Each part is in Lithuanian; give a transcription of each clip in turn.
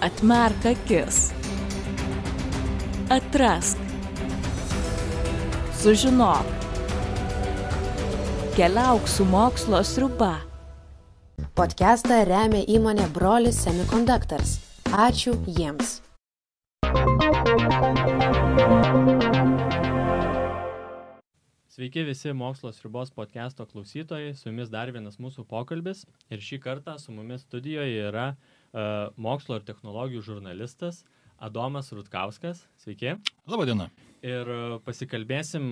Atmerk akis. Atrask. Sužinok. Keliauk su mokslo sriuba. Podcastą remia įmonė Brolis Semiconductors. Ačiū jiems. Sveiki visi Mokslos ribos podcast'o klausytojai, su jumis dar vienas mūsų pokalbis ir šį kartą su mumis studijoje yra uh, mokslo ir technologijų žurnalistas Adomas Rutkauskas. Sveiki. Labadiena. Ir uh, pasikalbėsim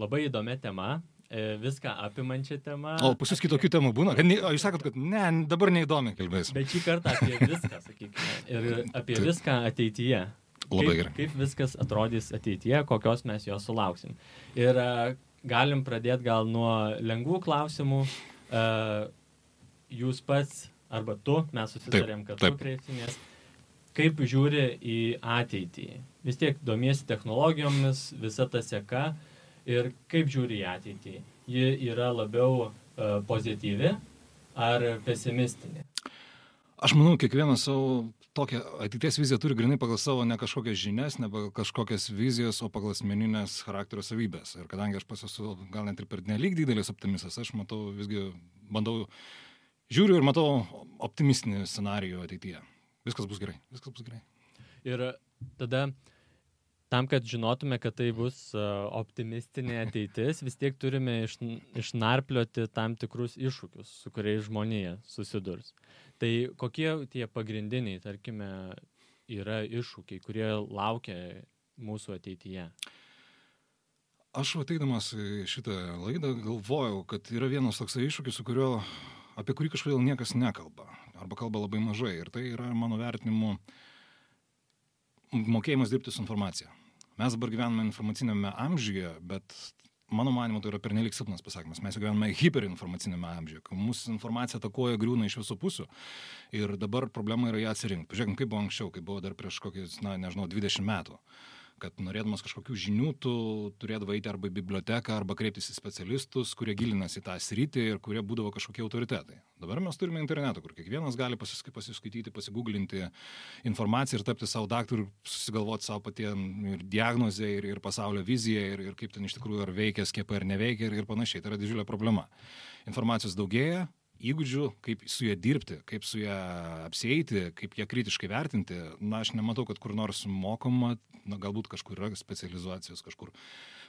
labai įdomią temą, e, viską apimančią temą. O pas jūs kitokių temų būna? O jūs sakot, kad ne, dabar neįdomi kalbėsim. Bet šį kartą apie viską, sakykime, ir apie Taip. viską ateityje. Labai gerai. Kaip viskas atrodys ateityje, kokios mes jos sulauksim. Ir galim pradėti gal nuo lengvų klausimų. Jūs pats arba tu, mes susitarėm, kad taip. tu kreipsimės. Kaip žiūri į ateitį? Vis tiek domiesi technologijomis, visa ta seka. Ir kaip žiūri į ateitį? Ji yra labiau uh, pozityvi ar pesimistinė? Aš manau, kiekvienas savo tokią ateities viziją turi grinai pagal savo ne kažkokias žinias, ne pagal kažkokias vizijas, o pagal asmeninės charakterio savybės. Ir kadangi aš pas esu gal net ir per nelik didelis optimistas, aš matau visgi, bandau, žiūriu ir matau optimistinį scenarijų ateityje. Viskas bus gerai, viskas bus gerai. Ir tada, tam, kad žinotume, kad tai bus a, optimistinė ateitis, vis tiek turime iš, išnarplioti tam tikrus iššūkius, su kuriais žmonėje susidurs. Tai kokie tie pagrindiniai, tarkime, yra iššūkiai, kurie laukia mūsų ateityje? Aš ateidamas į šitą laidą galvojau, kad yra vienas toks iššūkis, su kuriuo, apie kurį kažkodėl niekas nekalba, arba kalba labai mažai. Ir tai yra mano vertinimu mokėjimas dirbti su informacija. Mes dabar gyvename informacinėme amžiuje, bet mano manimo tai yra pernelik silpnas pasakymas. Mes gyvename hiperinformacinėme amžiuje, kai mūsų informacija takoja griūna iš visų pusių. Ir dabar problema yra ją atsirinkti. Pažiūrėkime, kaip buvo anksčiau, kaip buvo dar prieš kokius, na, nežinau, 20 metų kad norėdamas kažkokių žinių, tu turėdavai eiti arba į biblioteką, arba kreiptis į specialistus, kurie gilinasi tą sritį ir kurie būdavo kažkokie autoritetai. Dabar mes turime internetą, kur kiekvienas gali pasisk pasiskaityti, pasigūglinti informaciją ir tapti savo daktarų, susigalvoti savo patiem ir diagnozę, ir, ir pasaulio viziją, ir, ir kaip ten iš tikrųjų ar veikia skiepai ar neveikia ir, ir panašiai. Tai yra didžiulė problema. Informacijos daugėja, įgūdžių, kaip su ją dirbti, kaip su ją apsieiti, kaip ją kritiškai vertinti, na, aš nematau, kad kur nors mokoma, na, galbūt kažkur yra specializacijos kažkur,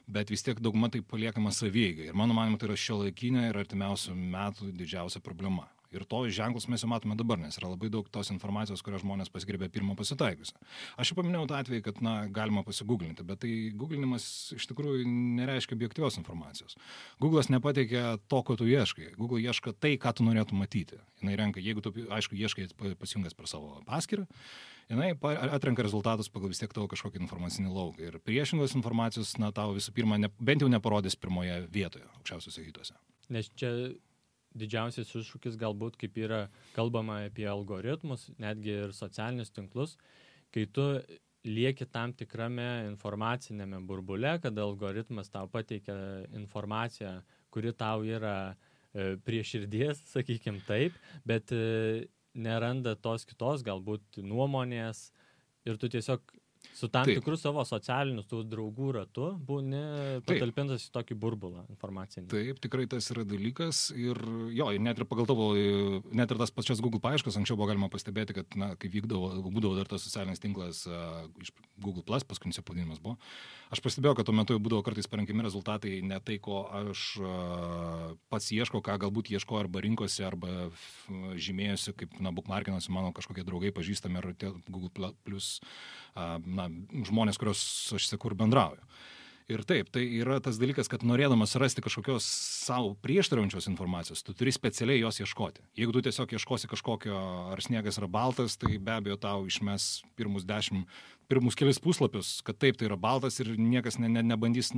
bet vis tiek dauguma tai paliekama savygai. Ir mano manimo, tai yra šio laikinė ir artimiausių metų didžiausia problema. Ir to ženklus mes jau matome dabar, nes yra labai daug tos informacijos, kurią žmonės pasigerbė pirmą pasitaikiusią. Aš jau paminėjau tą atvejį, kad, na, galima pasigūglinti, bet tai googlinimas iš tikrųjų nereiškia objektyvios informacijos. Google'as nepateikia to, ko tu ieškai. Google ieško tai, ką tu norėtum matyti. Jis renka, jeigu tu, aišku, ieškai pasijungęs per savo paskirtą, jinai atrenka rezultatus pagal vis tiek tavo kažkokį informacinį lauką. Ir priešingos informacijos, na, tau visų pirma, ne, bent jau neparodys pirmoje vietoje, aukščiausiuose rytuose. Nes čia didžiausias iššūkis galbūt, kaip yra kalbama apie algoritmus, netgi ir socialinius tinklus, kai tu lieki tam tikrame informacinėme burbule, kad algoritmas tau pateikia informaciją, kuri tau yra e, prie širdies, sakykim taip, bet e, neranda tos kitos galbūt nuomonės ir tu tiesiog su tam Taip. tikru savo socialiniu tų draugų ratu būni patalpintas į tokį burbulą informacinį. Taip, tikrai tas yra dalykas ir jo, ir net ir pagal tavo, net ir tas pačias Google paieškas, anksčiau buvo galima pastebėti, kad, na, kai vykdavo, būdavo dar tas socialinis tinklas uh, iš Google Plus, paskutinis pavadinimas buvo, aš pastebėjau, kad tuo metu būdavo kartais parenkami rezultatai ne tai, ko aš uh, pats ieško, ką galbūt ieško arba rinkosi, arba žymėjosi, kaip, na, bookmarkinosi mano kažkokie draugai pažįstami ar tie Google Plus, uh, na, žmonės, kuriuos aš seku ir bendrauju. Ir taip, tai yra tas dalykas, kad norėdamas rasti kažkokios savo prieštaraujančios informacijos, tu turi specialiai jos ieškoti. Jeigu tu tiesiog ieškosi kažkokio, ar sniegas yra baltas, tai be abejo tau išmes pirmus dešimt, pirmus kelis puslapius, kad taip tai yra baltas ir niekas ne, ne, nebandys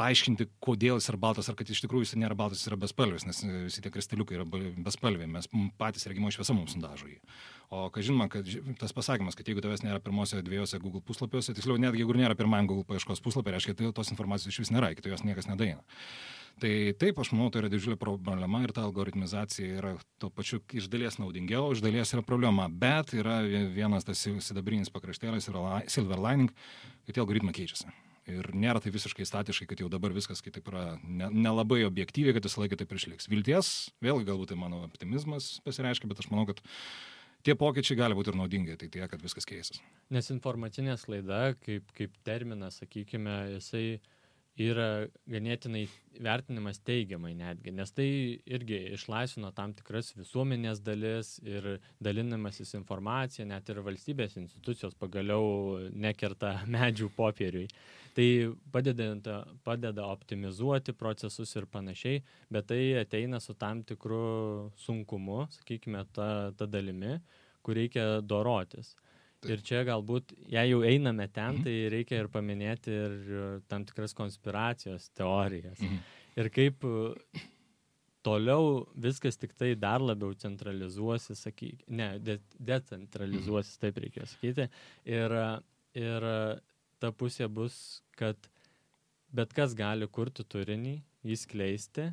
paaiškinti, kodėl jis yra baltas, ar kad iš tikrųjų jis nėra baltas, jis yra bespalvis, nes visi tie kristaliukai yra bespalviai, mes patys regimo šviesa mums nudažo jį. O ką žinoma, kad tas pasakymas, kad jeigu tavęs nėra pirmose dviejose Google puslapiuose, tiksliau, netgi jeigu nėra pirmajam Google paieškos puslapį, reiškia, tai tos informacijos iš vis nėra, iki to jos niekas nedaina. Tai taip, aš manau, tai yra didžiulė problema ir ta algoritmizacija yra tuo pačiu iš dalies naudingiau, iš dalies yra problema, bet yra vienas tas sidabrinis pakraštėlis, yra silver lining, kad tie algoritmai keičiasi. Ir nėra tai visiškai statiškai, kad jau dabar viskas kitaip yra nelabai ne, ne objektyviai, kad visą laiką taip išliks. Vilties, vėlgi galbūt tai mano optimizmas pasireiškia, bet aš manau, kad tie pokyčiai gali būti ir naudingi ateityje, kad viskas keisis. Nes informacinė slaida, kaip, kaip terminas, sakykime, jisai yra ganėtinai vertinimas teigiamai netgi, nes tai irgi išlaisvino tam tikras visuomenės dalis ir dalinimasis informacija, net ir valstybės institucijos pagaliau nekerta medžių popieriui. Tai padeda, padeda optimizuoti procesus ir panašiai, bet tai ateina su tam tikru sunkumu, sakykime, ta, ta dalimi, kur reikia dorotis. Ir čia galbūt, jei jau einame ten, mhm. tai reikia ir paminėti ir tam tikras konspiracijos teorijas. Mhm. Ir kaip toliau viskas tik tai dar labiau centralizuosis, sakyk, ne, de, decentralizuosis, taip reikia sakyti. Ir, ir ta pusė bus, kad bet kas gali kurti turinį, jį skleisti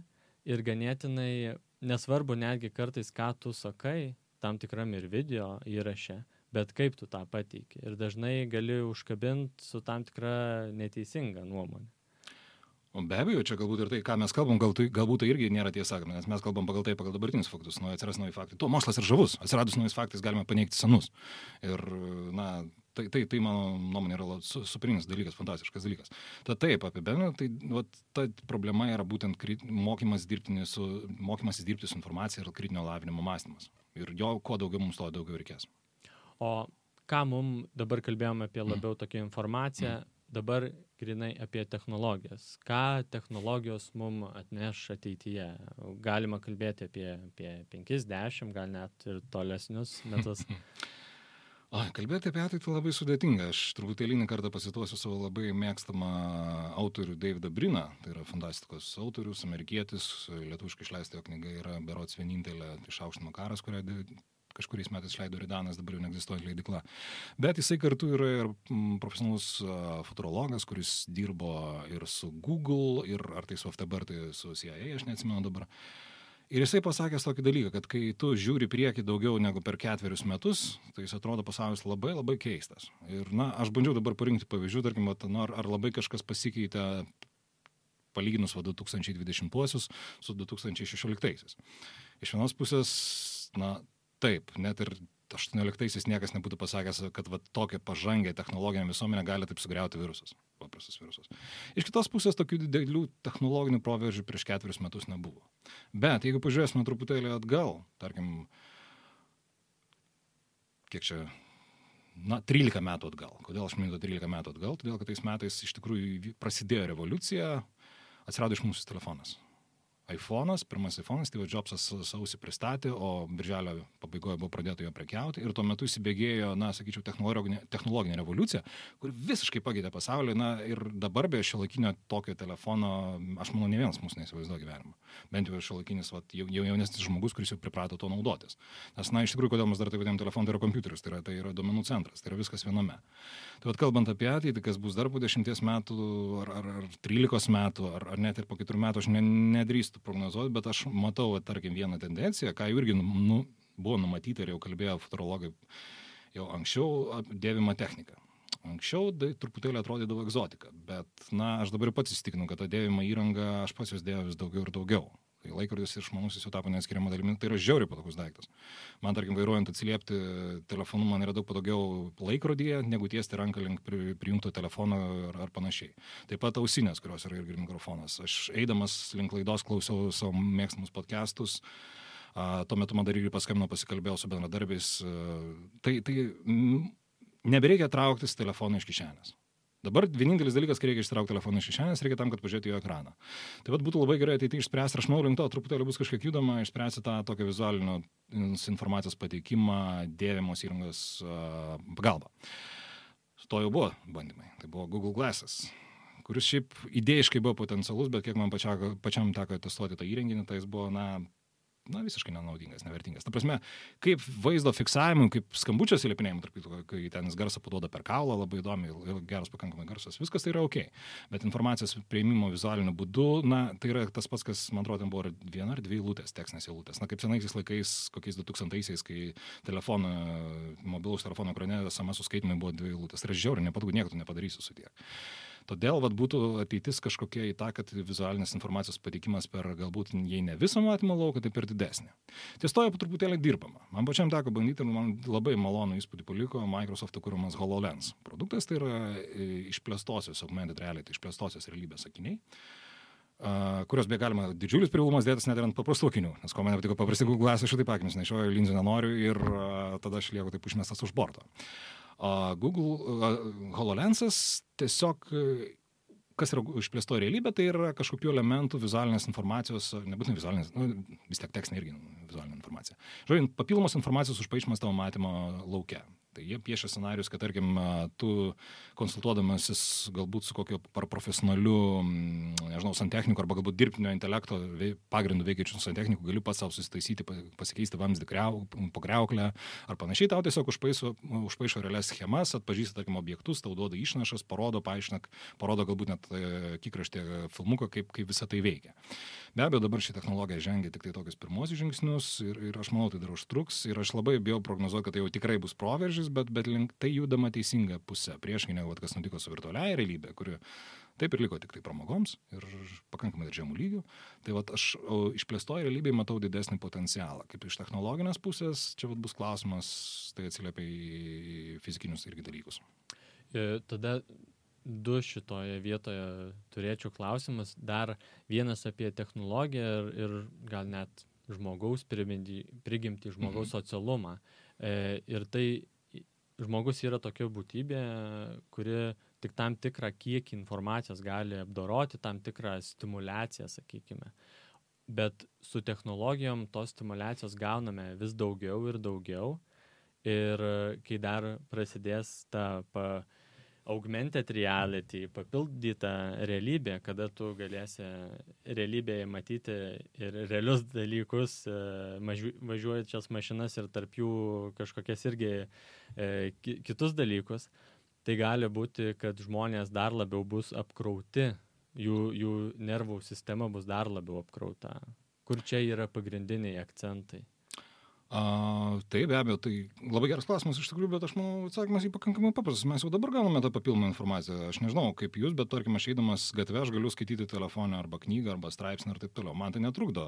ir ganėtinai, nesvarbu netgi kartais, ką tu sakai, tam tikram ir video įraše, bet kaip tu tą pateiki. Ir dažnai gali užkabinti su tam tikra neteisinga nuomonė. O be abejo, čia galbūt ir tai, ką mes kalbam, gal tai, galbūt tai irgi nėra tiesa, nes mes kalbam pagal tai, pagal dabartinius faktus, nu, atsiras nauji faktai. Tuo mokslas ir žavus, atsiradus naujais faktais galime paneigti senus. Ir, na, tai, tai, tai mano nuomonė yra su, superinis dalykas, fantastiškas dalykas. Tad taip, apibendrinant, tai vat, ta problema yra būtent krit, mokymas dirbti su, mokymasis dirbti su informacija ir kritinio lavinimo mąstymas. Ir jo, kuo daugiau mums to daugiau reikės. O ką mum dabar kalbėjome apie mm. labiau tokią informaciją, mm. dabar grinai apie technologijas. Ką technologijos mum atneš ateityje? Galima kalbėti apie, apie 50, gal net ir tolesnius metus. O, kalbėti apie ateitį labai sudėtinga. Aš turbūt eilinį kartą pasituosiu savo labai mėgstamą autorių Davidą Briną. Tai yra fantastikos autorius, amerikietis. Lietuviškai išleista jo knyga yra berots vienintelė išaukštino karas, kurią kažkuriais metais leido Ridanas, dabar jau neegzistuoja leidikla. Bet jisai kartu yra ir profesionalus futurologas, kuris dirbo ir su Google, ir ar tai su FTB, ar tai su CIA, aš neatsimenu dabar. Ir jisai pasakęs tokį dalyką, kad kai tu žiūri prieki daugiau negu per ketverius metus, tai jis atrodo pasaulis labai labai keistas. Ir, na, aš bandžiau dabar parinkti pavyzdžių, tarkim, nu, ar, ar labai kažkas pasikeitė palyginus va 2020 su 2016. Iš vienos pusės, na, taip, net ir 18-aisiais niekas nebūtų pasakęs, kad va, tokia pažangę technologinė visuomenė gali taip sugriauti virusus, paprastus virusus. Iš kitos pusės tokių didelių technologinių proveržių prieš ketverius metus nebuvo. Bet jeigu pažiūrėsime truputėlį atgal, tarkim, kiek čia, na, 13 metų atgal. Kodėl aš miniu 13 metų atgal? Todėl, kad tais metais iš tikrųjų prasidėjo revoliucija, atsirado iš mūsų telefonas iPhone'as, pirmas iPhone'as, Steve Jobsas sausį pristatė, o birželio pabaigoje buvo pradėta jo prekiauti ir tuo metu įsibėgėjo, na, sakyčiau, technologinė, technologinė revoliucija, kur visiškai pakeitė pasaulį, na, ir dabar be šio laikinio tokio telefono, aš manau, ne vienas mūsų neįsivaizduoja gyvenimą. Bent jau šio laikinis, jau, jau jaunesnis žmogus, kuris jau priprato to naudotis. Nes, na, iš tikrųjų, kodėl mes dar taip vadinam telefoną, tai yra kompiuteris, tai yra, tai yra domenų centras, tai yra viskas viename. Tai vad kalbant apie ateitį, kas bus dar po dešimties metų, ar, ar, ar trylikos metų, ar, ar net ir po keturių metų, aš ne, nedrįstu mėgstu prognozuoti, bet aš matau, va, tarkim, vieną tendenciją, ką irgi nu, buvo numatyta ir jau kalbėjo futurologai jau anksčiau, dėvimą techniką. Anksčiau tai truputėlį atrodydavo egzotika, bet, na, aš dabar pats įsitikinau, kad tą dėvimą įrangą aš pats jos dėjau vis daugiau ir daugiau. Tai laikrodis ir išmanusis jau tapo neatskiriama dalimi, tai yra žiauriai patogus daiktas. Man, tarkim, vairuojant atsiliepti telefonu, man yra daug patogiau laikrodyje, negu tiesti ranką link pri, prijungto telefono ar, ar panašiai. Taip pat ausinės, kurios yra irgi mikrofonas. Aš eidamas link laidos klausiau savo mėgstamus podcastus. Uh, tuo metu man dar irgi paskambino, pasikalbėjau su bendradarbiais. Uh, tai tai m, nebereikia trauktis telefoną iš kišenės. Dabar vienintelis dalykas, kai reikia ištraukti telefoną iš kišenės, reikia tam, kad pažiūrėtų jo ekraną. Tai vad būtų labai gerai ateityje išspręsti, aš manau, link to truputėlį bus kažkiek judama, išspręsti tą tokią vizualinio informacijos pateikimą dėvimos įrangos uh, pagalba. To jau buvo bandymai. Tai buvo Google Glasses kuris šiaip idėjiškai buvo potencialus, bet kiek man pačia, pačiam teko testuoti tą įrenginį, tai jis buvo, na, na, visiškai nenaudingas, nevertingas. Ta prasme, kaip vaizdo fiksavimui, kaip skambučio įlipinėjimui, tarp kitų, kai ten jis garsą paduoda per kaulą, labai įdomi, geras pakankamai garsas, viskas tai yra ok. Bet informacijos prieimimo vizualiniu būdu, na, tai yra tas pats, kas, man atrodo, buvo viena ar dvi lūtės, tekstinės eilutės. Na, kaip senaisiais laikais, kokiais 2000-aisiais, kai telefono, mobilus telefono ekrane SMS suskaitimai buvo dvi lūtės. Tai yra žiauriai, nepatogu, nieko tu nepadarysi su tiek. Todėl vat, būtų ateitis kažkokia į tą, kad vizualinės informacijos patikimas per galbūt, jei ne visą matymą lauką, tai per didesnį. Ties to jau truputėlį dirbama. Man pačiam teko bandyti ir man labai malonų įspūdį paliko Microsoft kūrimas HoloLens. Produktas tai yra e, išplėstosios augmented reality, išplėstosios realybės akiniai. Uh, kurios beje galima didžiulis privalumas dėtas net ir ant paprastų akinių, nes ko man nepatiko paprasti Google Glass, aš šitaip akinius nešioju, linzų nenoriu ir uh, tada aš lieku taip užmestas už borto. O Google HoloLensas tiesiog kas yra išplėsto realybė, tai yra kažkokių elementų vizualinės informacijos, nebūtinai vizualinės, nu, vis tiek tekstinė irgi vizualinė informacija. Žodžiu, papildomos informacijos užpaišymas tavo matymo laukia. Tai jie piešia scenarius, kad, tarkim, tu konsultuodamasis galbūt su kokiu profesionaliu, nežinau, santechniku arba galbūt dirbtinio intelekto pagrindu veikiančiu santechniku, gali pats savo susitaisyti, pasikeisti vamzdį pagriauklę ar panašiai, tau tiesiog užpaišo, užpaišo realias schemas, atpažįsta, tarkim, objektus, tau duoda išnašas, parodo, paaiškina, parodo galbūt net e, kikraštė filmuką, kaip, kaip visa tai veikia. Be abejo, dabar ši technologija žengia tik tai tokius pirmosius žingsnius ir, ir aš manau, tai dar užtruks ir aš labai bijau prognozuoti, kad tai jau tikrai bus proveržis, bet, bet link tai judama teisinga pusė, priešingai negu kas nutiko su virtualiaja realybė, kuri taip ir liko tik tai pramogoms ir pakankamai ir žemų lygių. Tai vat, aš išplėstoje realybėje matau didesnį potencialą. Kaip iš technologinės pusės, čia vat, bus klausimas, tai atsiliepia į fizikinius irgi dalykus. E, tada du šitoje vietoje turėčiau klausimus. Dar vienas apie technologiją ir, ir gal net žmogaus prigimti, žmogaus mhm. socialumą. E, ir tai žmogus yra tokia būtybė, kuri tik tam tikrą kiekį informacijos gali apdoroti, tam tikrą stimulaciją, sakykime. Bet su technologijom tos stimulacijos gauname vis daugiau ir daugiau. Ir kai dar prasidės ta pa, uh, augmented reality, papildyta realybė, kada tu galėsi realybėje matyti ir realius dalykus, e, važiuojančias mašinas ir tarp jų kažkokias irgi e, kitus dalykus, tai gali būti, kad žmonės dar labiau bus apkrauti, jų, jų nervų sistema bus dar labiau apkrauta. Kur čia yra pagrindiniai akcentai? A, tai be abejo, tai labai geras klausimas iš tikrųjų, bet aš manau, atsakymas į pakankamai paprastas. Mes jau dabar gauname tą papildomą informaciją. Aš nežinau, kaip jūs, bet tarkim, aš eidamas gatvę, aš galiu skaityti telefoną arba knygą, arba straipsnį ir taip toliau. Man tai netrukdo.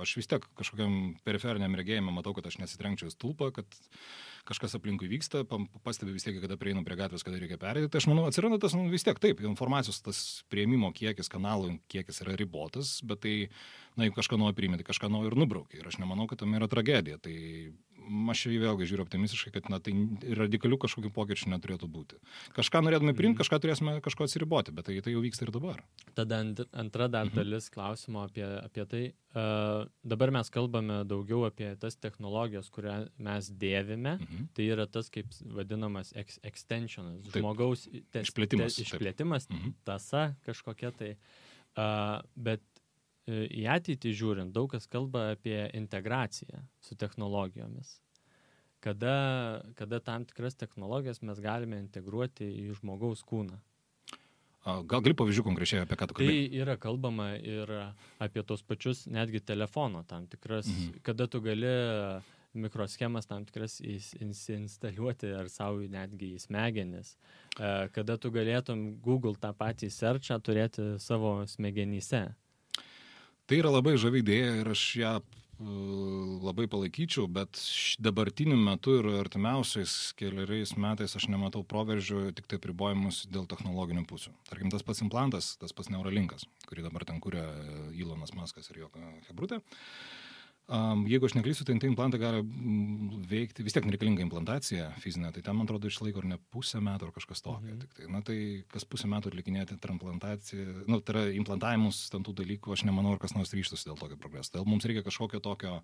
Aš vis tiek kažkokiam periferiniam regėjimui matau, kad aš nesitrenkčiau stulpą, kad kažkas aplinkui vyksta, pastebiu vis tiek, kada prieinu prie gatvės, kada reikia perėti. Tai aš manau, atsiranda tas nu, vis tiek taip, informacijos tas prieimimo kiekis, kanalų kiekis yra ribotas, bet tai, na, jeigu kažką nori priimti, kažką nori ir nubraukti. Ir aš nemanau, kad tam yra tragedija. Tai aš čia vėlgi žiūriu optimistiškai, kad na, tai radikalių kažkokių pokyčių neturėtų būti. Kažką norėtume priimti, mhm. kažką turėsime kažko atsiriboti, bet tai, tai jau vyksta ir dabar. Tada antra dar mhm. dalis klausimo apie, apie tai. Uh, dabar mes kalbame daugiau apie tas technologijas, kurią mes dėvime. Mhm. Tai yra tas kaip vadinamas ex extensionas, taip. žmogaus tes, išplėtimas, te, išplėtimas mhm. tasa kažkokia tai. Uh, bet į ateitį žiūrint, daug kas kalba apie integraciją su technologijomis. Kada, kada tam tikras technologijas mes galime integruoti į žmogaus kūną. Gal gali pavyzdžių konkrečiai apie ką tu kalbėjai? Tai yra kalbama ir apie tos pačius netgi telefono tam tikras, mhm. kada tu gali mikroschemas tam tikras instaliuoti ar savo netgi į smegenis, kada tu galėtum Google tą patį searchą turėti savo smegenyse. Tai yra labai žavi idėja ir aš ją e, labai palaikyčiau, bet dabartiniu metu ir artimiausiais keliariais metais aš nematau proveržių, tik tai pribojimus dėl technologinių pusių. Tarkim, tas pats implantas, tas pats Neuralinkas, kurį dabar ten kuria Ilonas Maskas ir jo Hebrutė. Uh, Um, jeigu aš neklysiu, tai tai implantą gali mm, veikti, vis tiek nereikalinga implantacija fizinė, tai ten, man atrodo, išlaiko ar ne pusę metų ar kažkas tokio. Mhm. Tai, na tai kas pusę metų atlikinėti transplantaciją, nu, tai yra implantavimus ten tų dalykų, aš nemanau, ar kas nors ryštusi dėl tokio progreso. Todėl mums reikia kažkokio tokio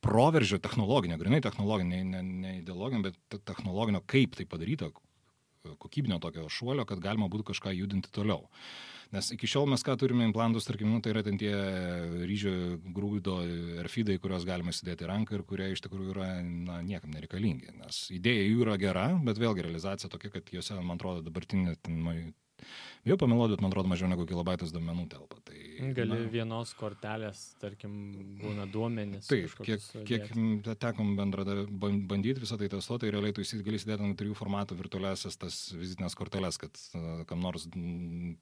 proveržio technologinio, grinai technologinio, ne, ne, ne ideologinio, bet technologinio, kaip tai padaryta, kokybinio tokio šuolio, kad galima būtų kažką judinti toliau. Nes iki šiol mes ką turime implantus, tarkim, nu, tai yra ten tie ryžio grūdo erfidai, kuriuos galime sudėti ranką ir kurie iš tikrųjų yra na, niekam nereikalingi. Nes idėja jų yra gera, bet vėlgi realizacija tokia, kad juose, man atrodo, dabartinė ten, Bijau pameluoti, bet man atrodo mažiau negu kilobaitas duomenų telpa. Tai, Gali na, vienos kortelės, tarkim, būna duomenys. Taip, kiek, kiek tekom bandyti visą tai testuoti, tai realiai tu gali įsidėti ant trijų formatų virtualiasias tas vizitinės korteles, kad kam nors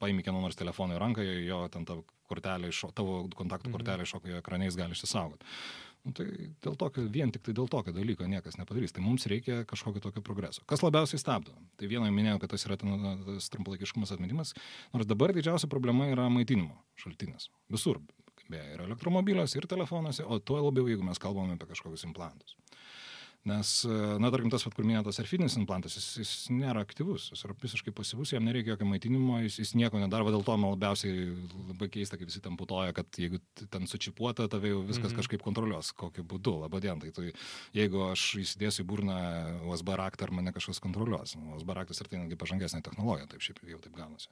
paimė kieno nors telefoną į ranką, jo ten tavo kortelė, tavo kontaktų mhm. kortelė šoka jo ekraniais gali išsisaugoti. Nu, tai dėl tokio, vien tik tai dėl tokio dalyko niekas nepadarys. Tai mums reikia kažkokio tokio progreso. Kas labiausiai stabdo? Tai vieną minėjau, kad tas yra tas trumpalaikiškumas atmetimas, nors dabar didžiausia problema yra maitinimo šaltinis. Visur. Beje, ir elektromobiliuose, ir telefonuose, o tuo labiau, jeigu mes kalbame apie kažkokius implantus. Nes, na, tarkim, tas, kur minėtas arfinis implantas, jis, jis nėra aktyvus, jis yra visiškai pasyvus, jam nereikia jokio maitinimo, jis, jis nieko nedaro, dėl to man labiausiai labai keista, kaip visi tam putoja, kad jeigu ten sučipuota, tave jau viskas mm -hmm. kažkaip kontroliuos, kokiu būdu, labadien, tai, tai jeigu aš įsidėsiu į burną USB raktą, ar mane kažkas kontroliuos, USB raktas ir tai netgi pažangesnė technologija, taip šiaip jau taip gaunasi.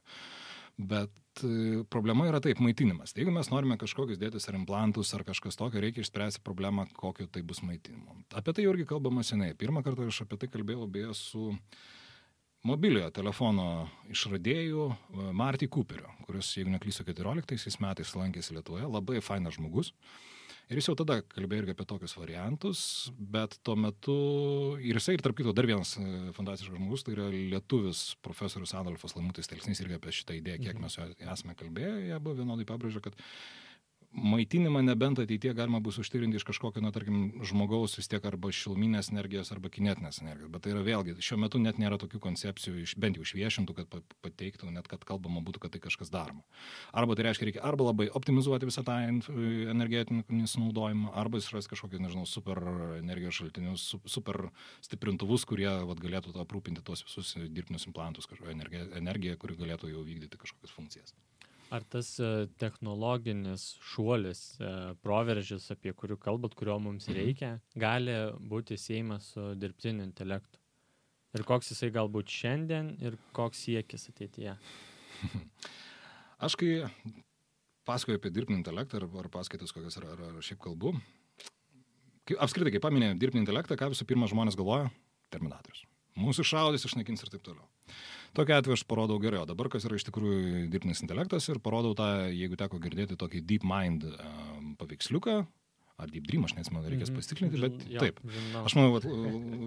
Bet e, problema yra taip, maitinimas. Tai jeigu mes norime kažkokius dėtis ar implantus ar kažkas tokio, reikia išspręsti problemą, kokio tai bus maitinimo. Apie tai irgi kalbama seniai. Pirmą kartą aš apie tai kalbėjau beje su mobiliojo telefono išradėjų e, Marty Cooperiu, kuris, jeigu neklysiu, 14 metais lankėsi Lietuvoje, labai fainas žmogus. Ir jis jau tada kalbėjo irgi apie tokius variantus, bet tuo metu ir jisai, ir tarp kitų, dar vienas e, fantastiškas žmogus, tai yra lietuvis profesorius Adolfas Lamutis Telsnys irgi apie šitą idėją, kiek mhm. mes jo esame kalbėję, jie buvo vienodai pabrėžę, kad maitinimą nebent ateitie galima bus užtikrinti iš kažkokio, na, tarkim, žmogaus vis tiek arba šilminės energijos, arba kinetinės energijos. Bet tai yra vėlgi, šiuo metu net nėra tokių koncepcijų, iš, bent jau išviešintų, kad pateiktų, net kad kalbama būtų, kad tai kažkas daroma. Arba tai reiškia, reikia arba labai optimizuoti visą tą energetinį sunaudojimą, arba išras kažkokius, nežinau, super energijos šaltinius, super stiprintuvus, kurie vat, galėtų aprūpinti tuos visus dirbtinius implantus, kažkokią energiją, energiją, kuri galėtų jau vykdyti kažkokias funkcijas. Ar tas e, technologinis šuolis, e, proveržis, apie kurių kalbat, kurio mums mhm. reikia, gali būti siejamas su dirbtiniu intelektu? Ir koks jisai galbūt šiandien ir koks siekis ateityje? Aš kai pasakoju apie dirbtinį intelektą ar, ar paskaitas kokias ar, ar šiaip kalbu, kai, apskritai, kai paminėjau dirbtinį intelektą, ką visų pirma žmonės galvoja? Terminatorius. Mūsų šaudys, išnaikins ir taip toliau. Tokiu atveju aš parodau gerai, o dabar kas yra iš tikrųjų dirbtinis intelektas ir parodau tą, jeigu teko girdėti tokį Deep Mind um, paveiksliuką, ar Deep Dream, aš neatsimenu, reikės mhm. pasitikrinti, bet jo, taip. Žinau. Aš manau, kad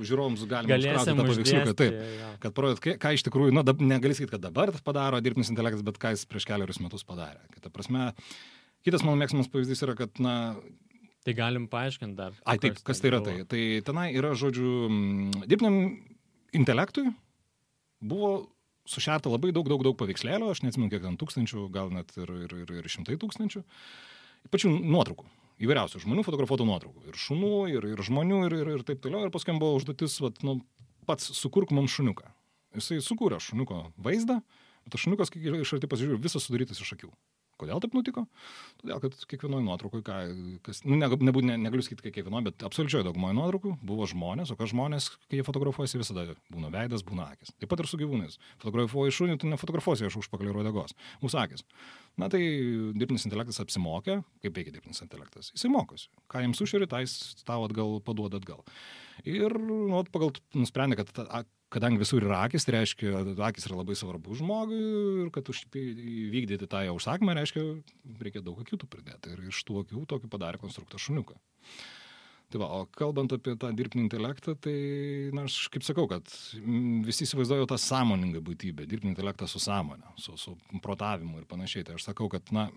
žiūrovams galima užkrauti tą paveiksliuką, taip, jo. kad parodyt, ką iš tikrųjų, na, dab, negali sakyti, kad dabar padaro dirbtinis intelektas, bet ką jis prieš keliarius metus padarė. Kita prasme, kitas mano mėgstamas pavyzdys yra, kad, na, Tai galim paaiškinti dar. Ai, taip, kas tai yra tai? Tai tenai yra, žodžiu, dirbtiniam intelektui buvo sušerta labai daug, daug, daug paveikslėlių, aš neatsimenu kiek ten tūkstančių, gal net ir, ir, ir, ir šimtai tūkstančių, pačių nuotraukų, įvairiausių žmonių fotografuotų nuotraukų, ir šunų, ir, ir žmonių, ir, ir, ir taip toliau, ir paskui buvo užduotis, vat, nu, pats sukurk mums šuniuką. Jisai sukūrė šuniuko vaizdą, bet šuniukas, kai iš arti pasižiūrėjau, visas sudarytas iš akių. Kodėl taip nutiko? Todėl, kad kiekvienoje nuotraukoje, ką, kas, nu, ne, ne, ne, negaliu sakyti, kad kiekvienoje, bet absoliučioje daugumoje nuotraukų buvo žmonės, o ką žmonės, kai jie fotografuojasi, visada būna veidas, būna akis. Taip pat ir su gyvūnais. Fotografuoji šunį, tu nefotografuosi iš užpakalio rodegos. Mūsų akis. Na tai dirbtinis intelektas apsimokė, kaip veikia dirbtinis intelektas. Jisai mokosi. Ką jiems užšeri, tai jis tau atgal paduoda atgal. Ir nu, pagal nusprendė, kad ta, kadangi visur yra akis, tai reiškia, akis yra labai svarbu žmogui ir kad įvykdyti tą jau užsakymą, reiškia, reikia daug akių pridėti. Ir iš tų akių tokį padarė konstruktą šuniuką. Tai va, o kalbant apie tą dirbtinį intelektą, tai, na, aš kaip sakau, kad visi įsivaizduoju tą sąmoningą būtybę, dirbtinį intelektą su sąmonė, su, su protavimu ir panašiai. Tai aš sakau, kad, na,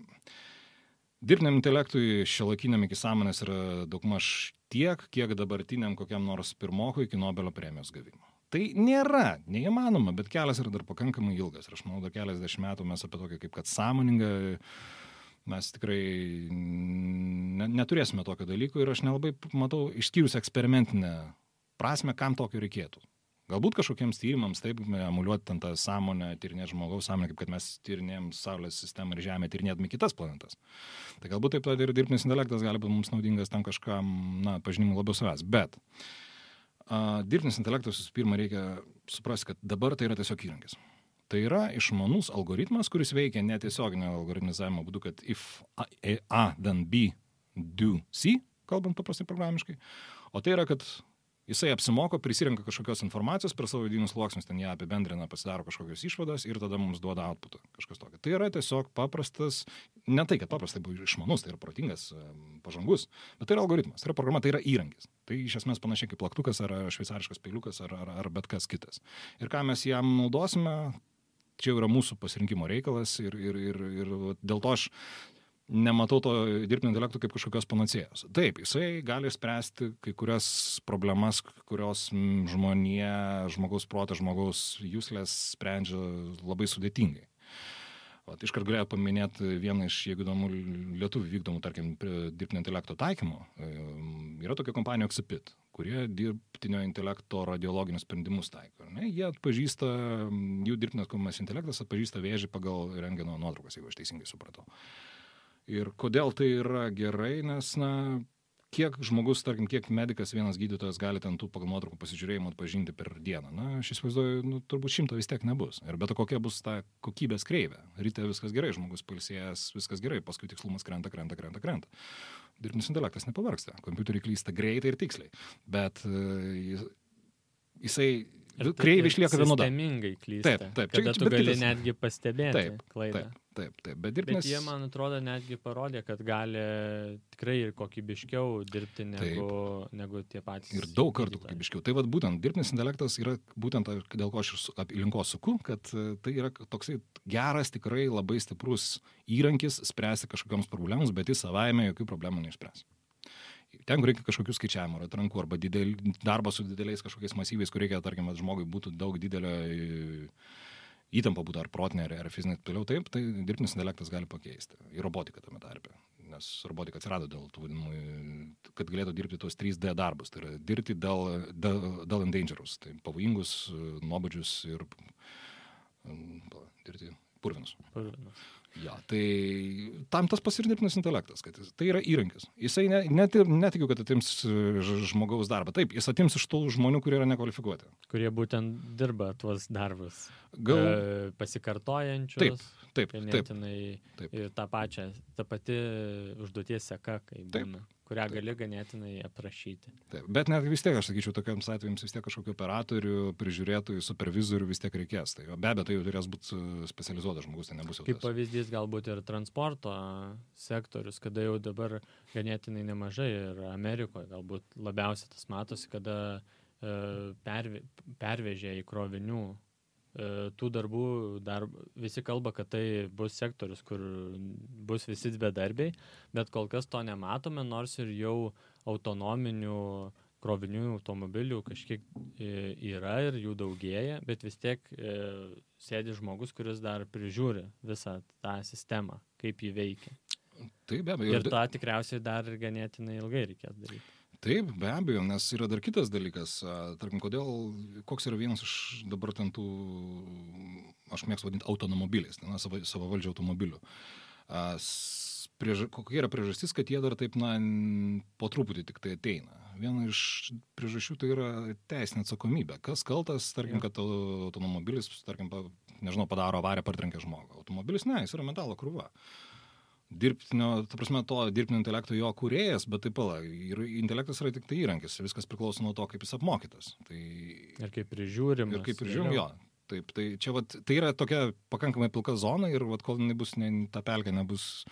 dirbtiniam intelektui šiolakiniam iki sąmonės yra daugmaž tiek, kiek dabartiniam kokiam nors pirmokui iki Nobelio premijos gavimo. Tai nėra neįmanoma, bet kelias yra dar pakankamai ilgas. Ir aš manau, dar keliasdešimt metų mes apie tokį kaip kad sąmoningą mes tikrai ne, neturėsime tokio dalyko ir aš nelabai matau, išskyrus eksperimentinę prasme, kam tokio reikėtų. Galbūt kažkokiems tyrimams, taip, emuliuoti ten tą sąmonę, tyrinėti žmogaus sąmonę, kaip kad mes tyrinėjom Saulės sistemą ir Žemę, tyrinėdami kitas planetas. Tai galbūt taip pat ir dirbtinis intelektas gali būti mums naudingas tam kažkam, na, pažinimui labiau savęs. Bet uh, dirbtinis intelektas visų pirma reikia suprasti, kad dabar tai yra tiesiog įrankis. Tai yra išmanus algoritmas, kuris veikia netiesioginio algoritmizavimo būdu, kad if A, A then B do C, kalbant paprastai programiškai. O tai yra, kad jisai apsimoko, prisirenka kažkokios informacijos per savo vidinius sluoksnius, ten ją apibendrina, pasidaro kažkokios išvados ir tada mums duoda outputą kažkas tokio. Tai yra tiesiog paprastas, ne tai, kad paprastai buvo išmanus, tai yra protingas, pažangus, bet tai yra algoritmas, tai yra programa, tai yra įrankis. Tai iš esmės panašiai kaip plaktukas ar šveicariškas peiliukas ar, ar, ar bet kas kitas. Ir ką mes jam naudosime, čia jau yra mūsų pasirinkimo reikalas ir, ir, ir, ir dėl to aš nematau to dirbtinio intelekto kaip kažkokios panacėjos. Taip, jisai gali spręsti kai kurias problemas, kurios žmonė, žmogaus protas, žmogaus jūslės sprendžia labai sudėtingai. Vat, iškart galėjau paminėti vieną iš, jeigu įdomu, lietuvių vykdomų, tarkim, dirbtinio intelekto taikymų. E, Yra tokia kompanija Oxipit, kurie dirbtinio intelekto radiologinius sprendimus taiko. ar ne? Jie atpažįsta, jų dirbtinas intelektas atpažįsta vėžį pagal rengeno nuotraukas, jeigu aš teisingai supratau. Ir kodėl tai yra gerai, nes, na, kiek žmogus, tarkim, kiek medikas, vienas gydytojas gali ten tų pagal nuotraukų pasižiūrėjimų atpažinti per dieną. Na, aš įsivaizduoju, nu, turbūt šimto vis tiek nebus. Ir bet kokia bus ta kokybės kreivė. Ryte viskas gerai, žmogus palsėjęs, viskas gerai, paskui tikslumas krenta, krenta, krenta, krenta. Dirbtinis intelektas nepavarksta. Kompiuteriai klysta greitai ir tiksliai. Bet e, jis- jisai kreivė išlieka vienoda. Sistemingai klysta. Taip, taip, čia- tu bet gali kitas- netgi pastebėti Taip, klaidą. Taip, taip, taip. Bet Bet dirbtinis... jie, man atrodo, netgi parodė, kad gali tikrai ir kokybiškiau dirbti negu, negu tie patys. Ir daug kartų gydytojai. kokybiškiau. Tai vad būtent dirbtinis intelektas yra būtent dėl ko aš ir su- apie link ko suku, kad e, tai yra toksai geras, tikrai labai stiprus įrankis spręsti kažkokiams problemams, bet jis savaime jokių problemų neišspręs. Ten, kur reikia kažkokių skaičiavimų, ar atrankų, arba didel, darbo su dideliais kažkokiais masyviais, kur reikia, tarkim, kad žmogui būtų daug didelio įtampa būtų ar protinė, ar, ar fizinė, toliau taip, tai dirbtinis intelektas gali pakeisti. Ir robotika tame tarpe. Nes robotika atsirado dėl tų vadinamų, kad galėtų dirbti tos 3D darbus. Tai yra dirbti dėl, dėl, dėl endangerus, tai pavojingus, nuobodžius ir mm, dirbti purvinus. Purvinas. Ja, tai tam tas pats ir dirbtinis intelektas, kad jis, tai yra įrankis. Jisai ne, net, netikiu, kad atims žmogaus darbą. Taip, jis atims iš tų žmonių, kurie yra nekvalifikuoti. Kurie būtent dirba tuos darbus. Gal, E, pasikartojančius. Taip, taip, taip, taip. Ir tą pačią, ta pati užduoties seka, kai Taip, būna, kurią gali ganėtinai aprašyti. taip. Bet net vis tiek, aš sakyčiau, tokiams atvejams vis tiek kažkokiu operatorių, prižiūrėtojų, supervizorių vis tiek reikės. Tai be abejo, tai jau turės būti e, specializuotas žmogus, tai nebus jau Kaip tas. pavyzdys galbūt ir transporto sektorius, kada jau dabar ganėtinai nemažai ir Amerikoje galbūt labiausiai tas matosi, kada e, perve, pervežė į krovinių tų darbų, dar visi kalba, kad tai bus sektorius, kur bus visi bedarbiai, bet kol kas to nematome, nors ir jau autonominių krovinių automobilių kažkiek e, yra ir jų daugėja, bet vis tiek e, sėdi žmogus, kuris dar prižiūri visą tą sistemą, kaip jį veikia. Taip, be abejo. Ir tą tikriausiai dar ganėtinai ilgai reikės daryti. Taip, be abejo, nes yra dar kitas dalykas. Tarkim, kodėl, koks yra vienas iš dabar ten tų, aš mėgstu vadinti automobiliais, na, savo, savo valdžio automobilių. Priež, kokia yra priežastis, kad jie dar taip, na, po truputį tik tai ateina. Viena iš priežasčių tai yra teisinė atsakomybė. Kas kaltas, tarkim, kad au- automobilis, tarkim, nežinau, padaro avariją, partrenkia žmogų. Automobilis, ne, jis yra metalo krūva dirbtinio, ta prasme, to dirbtinio intelekto jo kūrėjas, bet taip pala, ir intelektas yra tik tai įrankis, viskas priklauso nuo to, kaip jis apmokytas. Tai Ir kaip prižiūrim. ir kaip ir žiūrim jo. Taip, tai čia vat, tai yra tokia pakankamai pilka zona ir vat, kol nebus, ne, ta pelkė nebus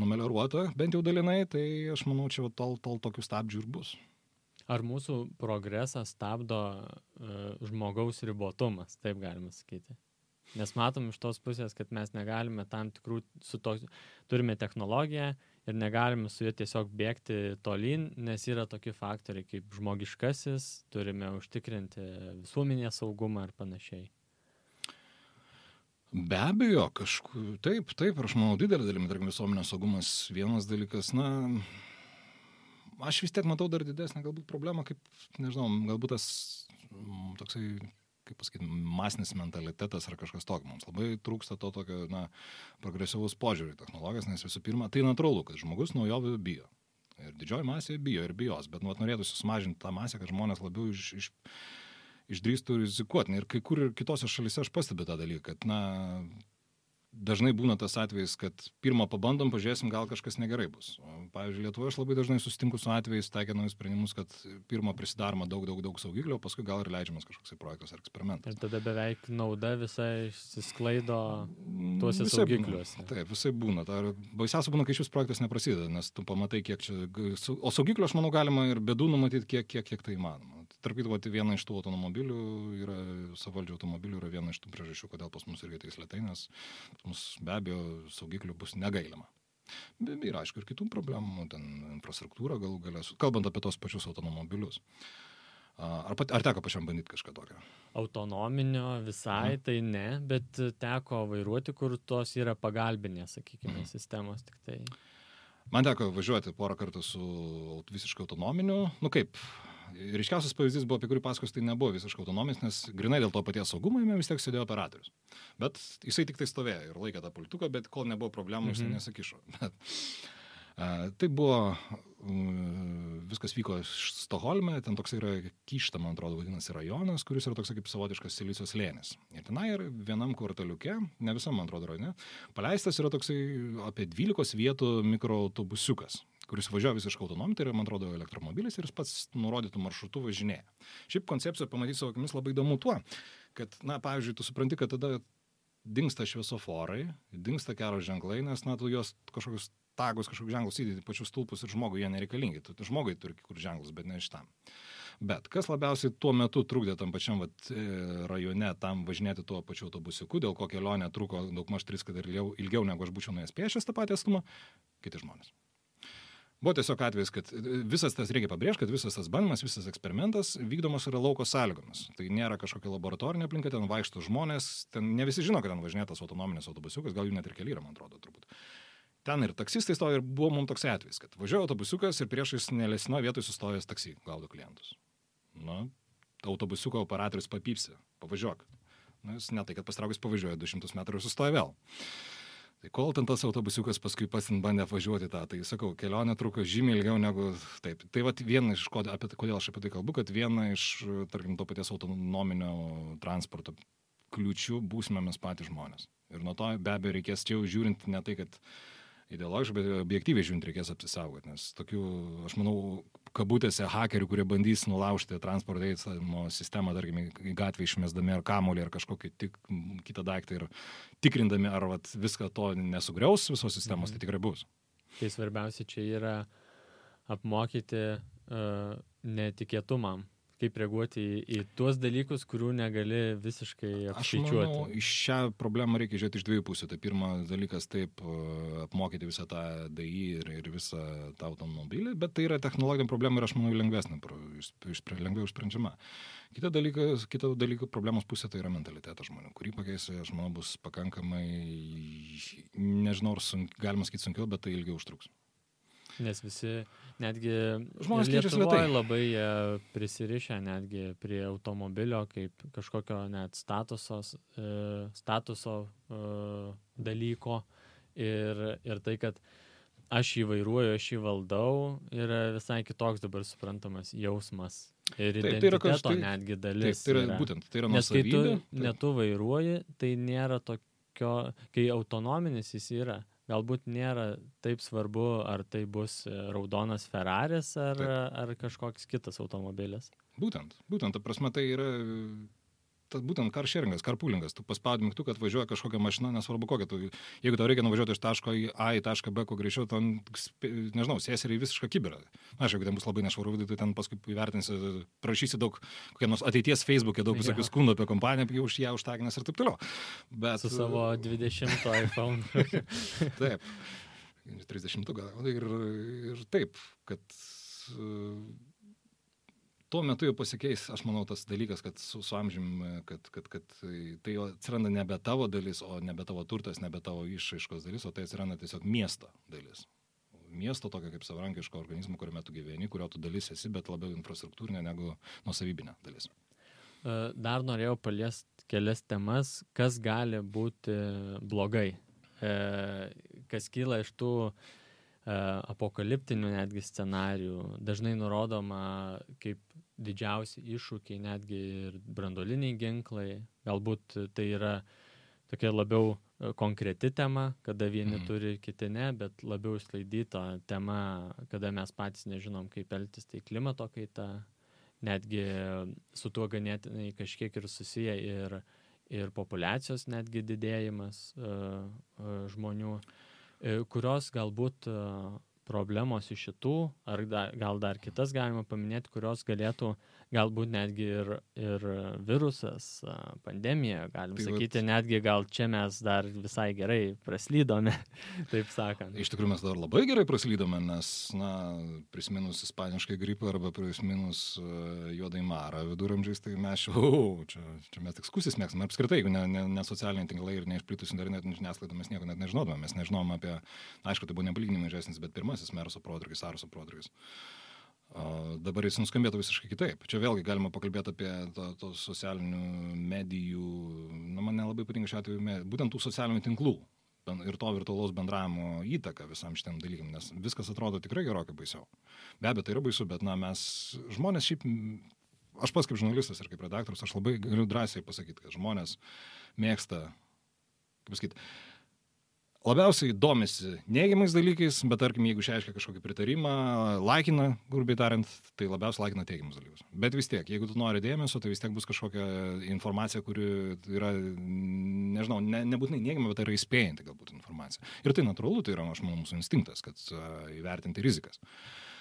numeliuota, bent jau dalinai, tai aš manau, čia vat, tol, tol tokių stabdžių ir bus. Ar mūsų progresą stabdo uh, žmogaus ribotumas, taip galima sakyti? Nes matom iš tos pusės, kad mes negalime tam tikrų, to, turime technologiją ir negalime su juo tiesiog bėgti tolyn, nes yra tokie faktoriai kaip žmogiškasis, turime užtikrinti visuomenės saugumą ir panašiai. Be abejo, kažkur, taip, taip, aš manau, didelė dalimi, tarkim, visuomenės saugumas vienas dalykas, na, aš vis tiek matau dar didesnę galbūt problemą, kaip, nežinau, galbūt tas mm, toksai, kaip pasakyti, masinis mentalitetas ar kažkas tokio. Mums labai trūksta to tokio, na, progresyvaus požiūrį technologijas, nes visų pirma, tai natūralu, kad žmogus naujovių bijo. Ir didžioji masė bijo ir bijos, bet nu, norėtųsi sumažinti tą masę, kad žmonės labiau iš, iš, išdrįstų rizikuoti. Ir kai kur ir kitose šalise aš pastebiu tą dalyką, kad, na, dažnai būna tas atvejis, kad pirmą pabandom, pažiūrėsim, gal kažkas negerai bus. O, pavyzdžiui, Lietuvoje aš labai dažnai susitinku su atvejais, taikė naujus sprendimus, kad pirmą prisidaroma daug, daug, daug saugiklio, paskui gal ir leidžiamas kažkoks projektas ar eksperimentas. Ir tada beveik nauda visai išsisklaido tuose Visai saugikliuose. Būna. Taip, visai būna. Ta, baisiausia būna, kai šis projektas neprasideda, nes tu pamatai, kiek čia... O saugiklio, aš manau, galima ir bėdų numatyti, kiek, kiek, kiek tai įmanoma. Tarp kitko, vat viena iš tų automobilių yra, savaldžio automobilių yra viena iš tų priežasčių, kodėl pas mus irgi tai lietai, nes mus be abejo saugiklių bus negailima. Be- Yra, aišku, ir kitų problemų, ten infrastruktūra galų galės, kalbant apie tos pačius automobilius. Ar, pat, ar teko pačiam bandyti kažką tokio? Autonominio visai Mhm. tai ne, bet teko vairuoti, kur tos yra pagalbinės, sakykime, Mhm. sistemos tik tai. Man teko važiuoti porą kartų su visiškai autonominiu. Nu kaip, ryškiausias pavyzdys buvo, apie kurį pasakos, tai nebuvo visiškai autonominis, nes grinai dėl to paties saugumo jame vis tiek sėdėjo operatorius. Bet jisai tik tai stovėjo ir laikė tą pultuką, bet kol nebuvo problemų, jis Mhm. ten nesikišo. Bet, tai buvo, viskas vyko Stoholme, ten toks yra Kyšta, man atrodo, vadinasi rajonas, kuris yra toks kaip savotiškas silicijos lėnis. Ir tenai yra vienam kvartaliuke, ne visam, man atrodo, rajone, paleistas yra toksai apie 12 vietų mikroautobusiukas kuris važiuoja visiškai autonominį, tai yra, man atrodo, elektromobilis ir jis pats nurodytų maršrutų važinėja. Šiaip koncepcija pamatyti savo akimis labai įdomu tuo, kad, na, pavyzdžiui, tu supranti, kad tada dinksta šviesoforai, dinksta kelio ženklai, nes, na, tu juos kažkokius tagus, kažkokius ženklus įdėti pačius stulpus ir žmogui jie nereikalingi. Tu, žmogui turi kur ženklus, bet ne iš tam. Bet kas labiausiai tuo metu trukdė tam pačiam vat, e, rajone tam važinėti tuo pačiu autobusiuku, dėl ko kelionė truko daugmaž tris, kad ir ilgiau, ilgiau negu aš būčiau nuėjęs pėšęs tą patį atstumą, kiti žmonės. Buvo tiesiog atvejis, kad e, visas tas, reikia pabrėžti, kad visas tas bandymas, visas eksperimentas vykdomas yra lauko sąlygomis. Tai nėra kažkokia laboratorinė aplinka, ten vaikšto žmonės, ten ne visi žino, kad ten važinėtas autonominis autobusiukas, gal jų net ir keli yra, man atrodo, turbūt. Ten ir taksistai stovi ir buvo mums toks atvejis, kad važiuoja autobusiukas ir priešais nelesino vietoj sustojęs taksi, gaudo klientus. Na, autobusiuko operatorius papypsi, pavažiuok. Na, jis ne tai, kad pastraukus pavažiuoja 200 metrų ir sustoja vėl. Tai kol ten tas autobusiukas paskui pats ten bandė važiuoti tą, tai sakau, kelionė truko žymiai ilgiau negu taip. Tai vad viena iš, kod- apie, kodėl aš apie tai kalbu, kad viena iš, tarkim, to paties autonominio transporto kliučių būsime mes patys žmonės. Ir nuo to be abejo reikės čia jau žiūrint ne tai, kad ideologiškai, bet objektyviai žiūrint reikės apsisaugoti, nes tokių, aš manau, kabutėse hakerių, kurie bandys nulaužti transporto eismo sistemą, tarkim, į gatvę išmesdami ar kamolį, ar kažkokį tik, kitą daiktą ir tikrindami, ar vat, viską to nesugriaus visos sistemos, Mhm. tai tikrai bus. Tai svarbiausia čia yra apmokyti uh, netikėtumam, kaip reaguoti į, į tuos dalykus, kurių negali visiškai Aš manau, šią problemą reikia žiūrėti iš dviejų pusių. Tai pirmas dalykas taip e, apmokyti visą tą DI ir, ir visą tą automobilį, bet tai yra technologinė problema ir aš manau lengvesnė, lengviau išsprendžiama. Kita dalykas, kita dalyko problemos pusė tai yra mentalitetas žmonių, kurį pakeisti, aš manau, bus pakankamai, nežinau, ar sunk, galima sakyti sunkiau, bet tai ilgiau užtruks. Nes visi, netgi Žmonės keičiasi lėtai. labai prisirišę netgi prie automobilio kaip kažkokio net statusos, e, statuso e, dalyko. Ir, ir tai, kad aš jį vairuoju, aš jį valdau, yra visai kitoks dabar suprantamas jausmas. Ir Taip, tai yra kažkaip- netgi Taip, dalis. tai yra, yra. būtent, tai yra Nes kai tu taip. ne tu vairuoji, tai nėra tokio, kai autonominis jis yra, galbūt nėra taip svarbu, ar tai bus e, raudonas Ferraris ar, Taip. ar kažkoks kitas automobilis. Būtent, būtent, ta prasme, tai yra tas būtent carsharingas, carpoolingas. Tu paspaudi mygtuką, kad važiuoja kažkokia mašina, nesvarbu kokia. Tu, jeigu tau reikia nuvažiuoti iš taško į A į tašką B, kuo greičiau, ten, nežinau, sėsi ir į visišką kiberą. Na, aš jeigu ten bus labai nešvaru, tai ten paskui įvertinsi, prašysi daug, kokie nors ateities Facebook'e daug visokių skundų apie kompaniją, apie už ją užtaginęs ir taip toliau. Bet, Su savo 20 iPhone. Taip. 30 gal. Ir, ir taip, kad e, tuo metu jau pasikeis, aš manau, tas dalykas, kad su, su amžim, kad, kad, kad tai atsiranda nebe tavo dalis, o nebe tavo turtas, nebe tavo išraiškos dalis, o tai atsiranda tiesiog miesto dalis. Miesto tokio kaip savarankiško organizmo, kuriame tu gyveni, kurio tu dalis esi, bet labiau infrastruktūrinė negu nusavybinė dalis. E, Dar norėjau paliesti kelias temas, kas gali būti blogai. E, Kas kyla iš tų apokaliptinių netgi scenarijų. Dažnai nurodoma kaip didžiausi iššūkiai netgi ir brandoliniai ginklai. Galbūt tai yra tokia labiau e, konkreti tema, kada vieni mm. turi, kiti ne, bet labiau išsklaidyta tema, kada mes patys nežinom, kaip elgtis, tai klimato kaita, netgi su tuo ganėtinai kažkiek ir susiję ir, ir populacijos netgi didėjimas uh, uh, žmonių, uh, kurios galbūt uh, problemos iš šitų, ar da, gal dar kitas galima paminėti, kurios galėtų galbūt netgi ir, ir virusas, pandemija, galim tai sakyti, vat... netgi gal čia mes dar visai gerai praslydome, taip sakant. Iš tikrųjų mes dar labai gerai praslydome, nes, na, prisiminus ispaniškai gripą arba prisiminus uh, juodai marą viduramžiais, tai mes jau, uh, čia, čia mes tik skusis mėgstame, apskritai, jeigu ne, ne, ne socialiniai tinklai ir neišplitus internetinė žiniasklaida, mes nieko net nežinodame, mes nežinom apie, aišku, tai buvo nepalyginimai mažesnis, bet pirmasis merso protrukis, arso protrukis. Dabar jis nuskambėtų visiškai kitaip. Čia vėlgi galima pakalbėti apie to, to socialinių medijų, na, man nelabai patinka šiuo atveju, būtent tų socialinių tinklų ir to virtualaus bendravimo įtaką visam šitam dalykam, nes viskas atrodo tikrai gerokai baisiau. Be abejo, tai yra baisu, bet, na, mes žmonės šiaip, aš pas kaip žurnalistas ir kaip redaktorius, aš labai galiu drąsiai pasakyti, kad žmonės mėgsta, kaip pasakyti, labiausiai domisi neigiamais dalykais, bet tarkim, jeigu išreiškia kažkokį pritarimą, laikina, grubiai tariant, tai labiausiai laikina teigiamus dalykus. Bet vis tiek, jeigu tu nori dėmesio, tai vis tiek bus kažkokia informacija, kuri yra, nežinau, ne, nebūtinai neigiama, bet yra įspėjanti galbūt informacija. Ir tai natūralu, tai yra, aš manau, mūsų instinktas, kad uh, įvertinti rizikas. Uh,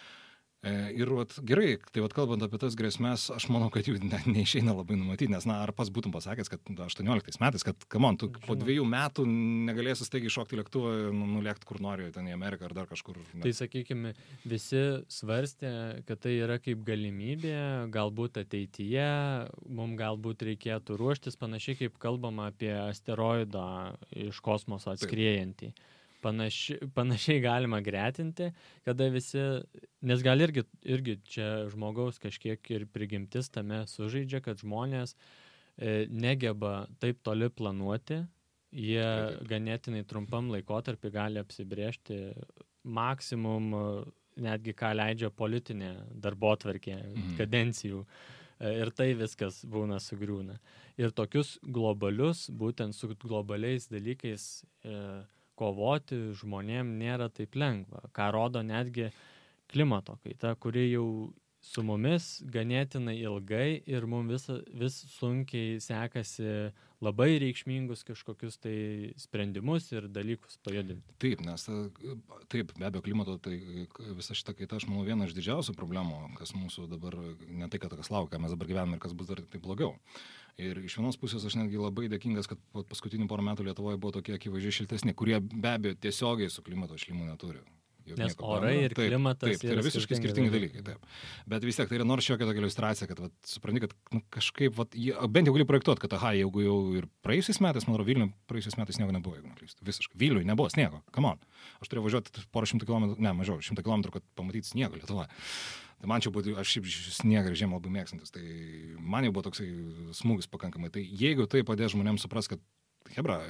ir vat, gerai, tai vat, kalbant apie tas grėsmės, aš manau, kad jų ne, neišeina labai numatyti, nes, na, ar pas būtum pasakęs, kad 18 metais, kad, kamon, tu po dviejų metų negalėsi staigiai šokti lėktuvą, nu, nulėkti kur nori, ten į Ameriką ar dar kažkur. Ne. Tai sakykime, visi svarstė, kad tai yra kaip galimybė, galbūt ateityje mums galbūt reikėtų ruoštis panašiai kaip kalbama apie asteroidą iš kosmoso atskrėjantį. Taip panaši, panašiai galima gretinti, kada visi, nes gal irgi, irgi čia žmogaus kažkiek ir prigimtis tame sužaidžia, kad žmonės e, negeba taip toli planuoti, jie ganėtinai trumpam laikotarpį gali apsibriežti maksimum, netgi ką leidžia politinė darbo atvarkė, mhm. kadencijų. E, ir tai viskas būna sugriūna. Ir tokius globalius, būtent su globaliais dalykais, e, kovoti žmonėm nėra taip lengva, ką rodo netgi klimato kaita, kuri jau su mumis ganėtinai ilgai ir mums vis, vis sunkiai sekasi labai reikšmingus kažkokius tai sprendimus ir dalykus pajudinti. Taip, nes taip, be abejo, klimato, tai visa šita kaita, aš manau, viena iš didžiausių problemų, kas mūsų dabar, ne tai, kad kas laukia, mes dabar gyvename ir kas bus dar taip blogiau. Ir iš vienos pusės aš netgi labai dėkingas, kad paskutinių porą metų Lietuvoje buvo tokie akivaizdžiai šiltesni, kurie be abejo tiesiogiai su klimato šlimu neturi. Nes orai ir taip, klimatas. Taip, tai yra visiškai skirtingi dalykai. Taip. Bet vis tiek tai yra nors šiokia tokia iliustracija, kad vat, supranti, kad nu, kažkaip, vat, jie, bent jau gali projektuoti, kad, aha, jeigu jau ir praėjusiais metais, man atrodo, Vilniuje praėjusiais metais sniego nebuvo, jeigu neklystu. Visiškai. Vilniuje nebuvo sniego. Come on. Aš turėjau važiuoti porą šimtų kilometrų, ne, mažiau, šimtą kilometrų, kad pamatyti sniego Lietuvoje. Tai man čia buvo, aš šiaip sniegą ir žiemą labai mėgstantis, tai man jau buvo toksai smūgis pakankamai. Tai jeigu tai padės žmonėms supras, kad Hebra,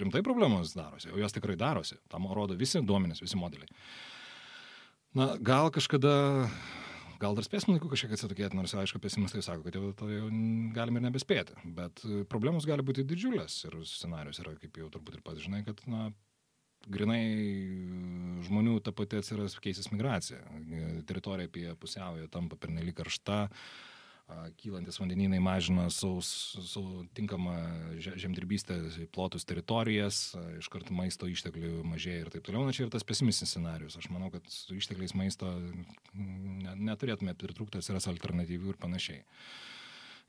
rimtai problemos darosi, o jos tikrai darosi, tam rodo visi duomenys, visi modeliai. Na, gal kažkada, gal dar spėsim laiku kažkiek atsitokėti, nors aišku, pesimistai sako, kad jau to jau galim ir nebespėti, bet problemos gali būti didžiulės ir scenarius yra, kaip jau turbūt ir pats žinai, kad, na, grinai žmonių ta pati atsiras keisis migracija. Teritorija apie pusiaują tampa pernelyg karšta, kylantis vandenynai mažina saus, sau tinkamą žemdirbystę, plotus teritorijas, iš karto maisto išteklių mažėja ir taip toliau. Na čia ir tas pesimistinis scenarius. Aš manau, kad su ištekliais maisto neturėtume pritrūkti, atsiras alternatyvių ir panašiai.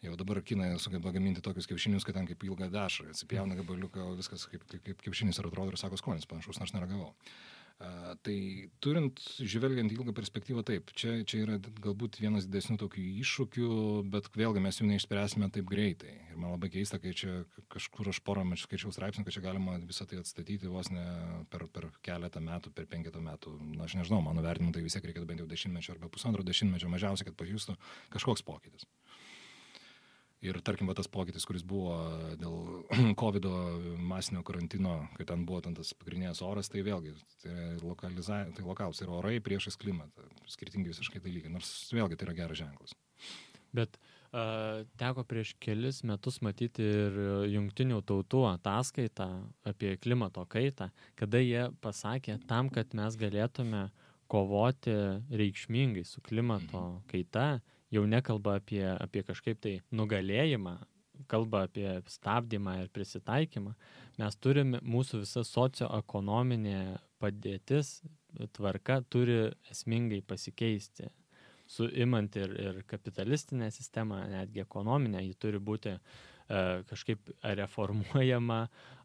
Jau dabar kinai sugeba gaminti tokius kiaušinius, kad ten kaip ilgą dešrą, atsipjauna gabaliuką, viskas kaip, kaip, kaip kiaušinis ir atrodo ir sako skonis panašus, nors neragavau. Uh, tai turint, žvelgiant ilgą perspektyvą, taip, čia, čia yra galbūt vienas didesnių tokių iššūkių, bet vėlgi mes jų neišspręsime taip greitai. Ir man labai keista, kai čia kažkur aš porą metų skaičiau straipsnį, kad čia galima visą tai atstatyti vos ne per, per keletą metų, per penketą metų. Na, aš nežinau, mano vertinimu tai vis tiek reikėtų bent jau dešimtmečio arba pusantro dešimtmečio mažiausiai, kad pajustų kažkoks pokytis. Ir tarkim, va, tas pokytis, kuris buvo dėl COVID masinio karantino, kai ten buvo ten tas pagrindinės oras, tai vėlgi, tai, lokaliza... tai lokalus, yra orai priešais klimatą, skirtingi visiškai dalykai, nors vėlgi tai yra geras ženklas. Bet uh, teko prieš kelis metus matyti ir jungtinių tautų ataskaitą apie klimato kaitą, kada jie pasakė, tam, kad mes galėtume kovoti reikšmingai su klimato mhm. kaita, jau nekalba apie, apie kažkaip tai nugalėjimą, kalba apie stabdymą ir prisitaikymą, mes turime, mūsų visa socioekonominė padėtis, tvarka turi esmingai pasikeisti. Suimant ir, ir kapitalistinę sistemą, netgi ekonominę, ji turi būti e, kažkaip reformuojama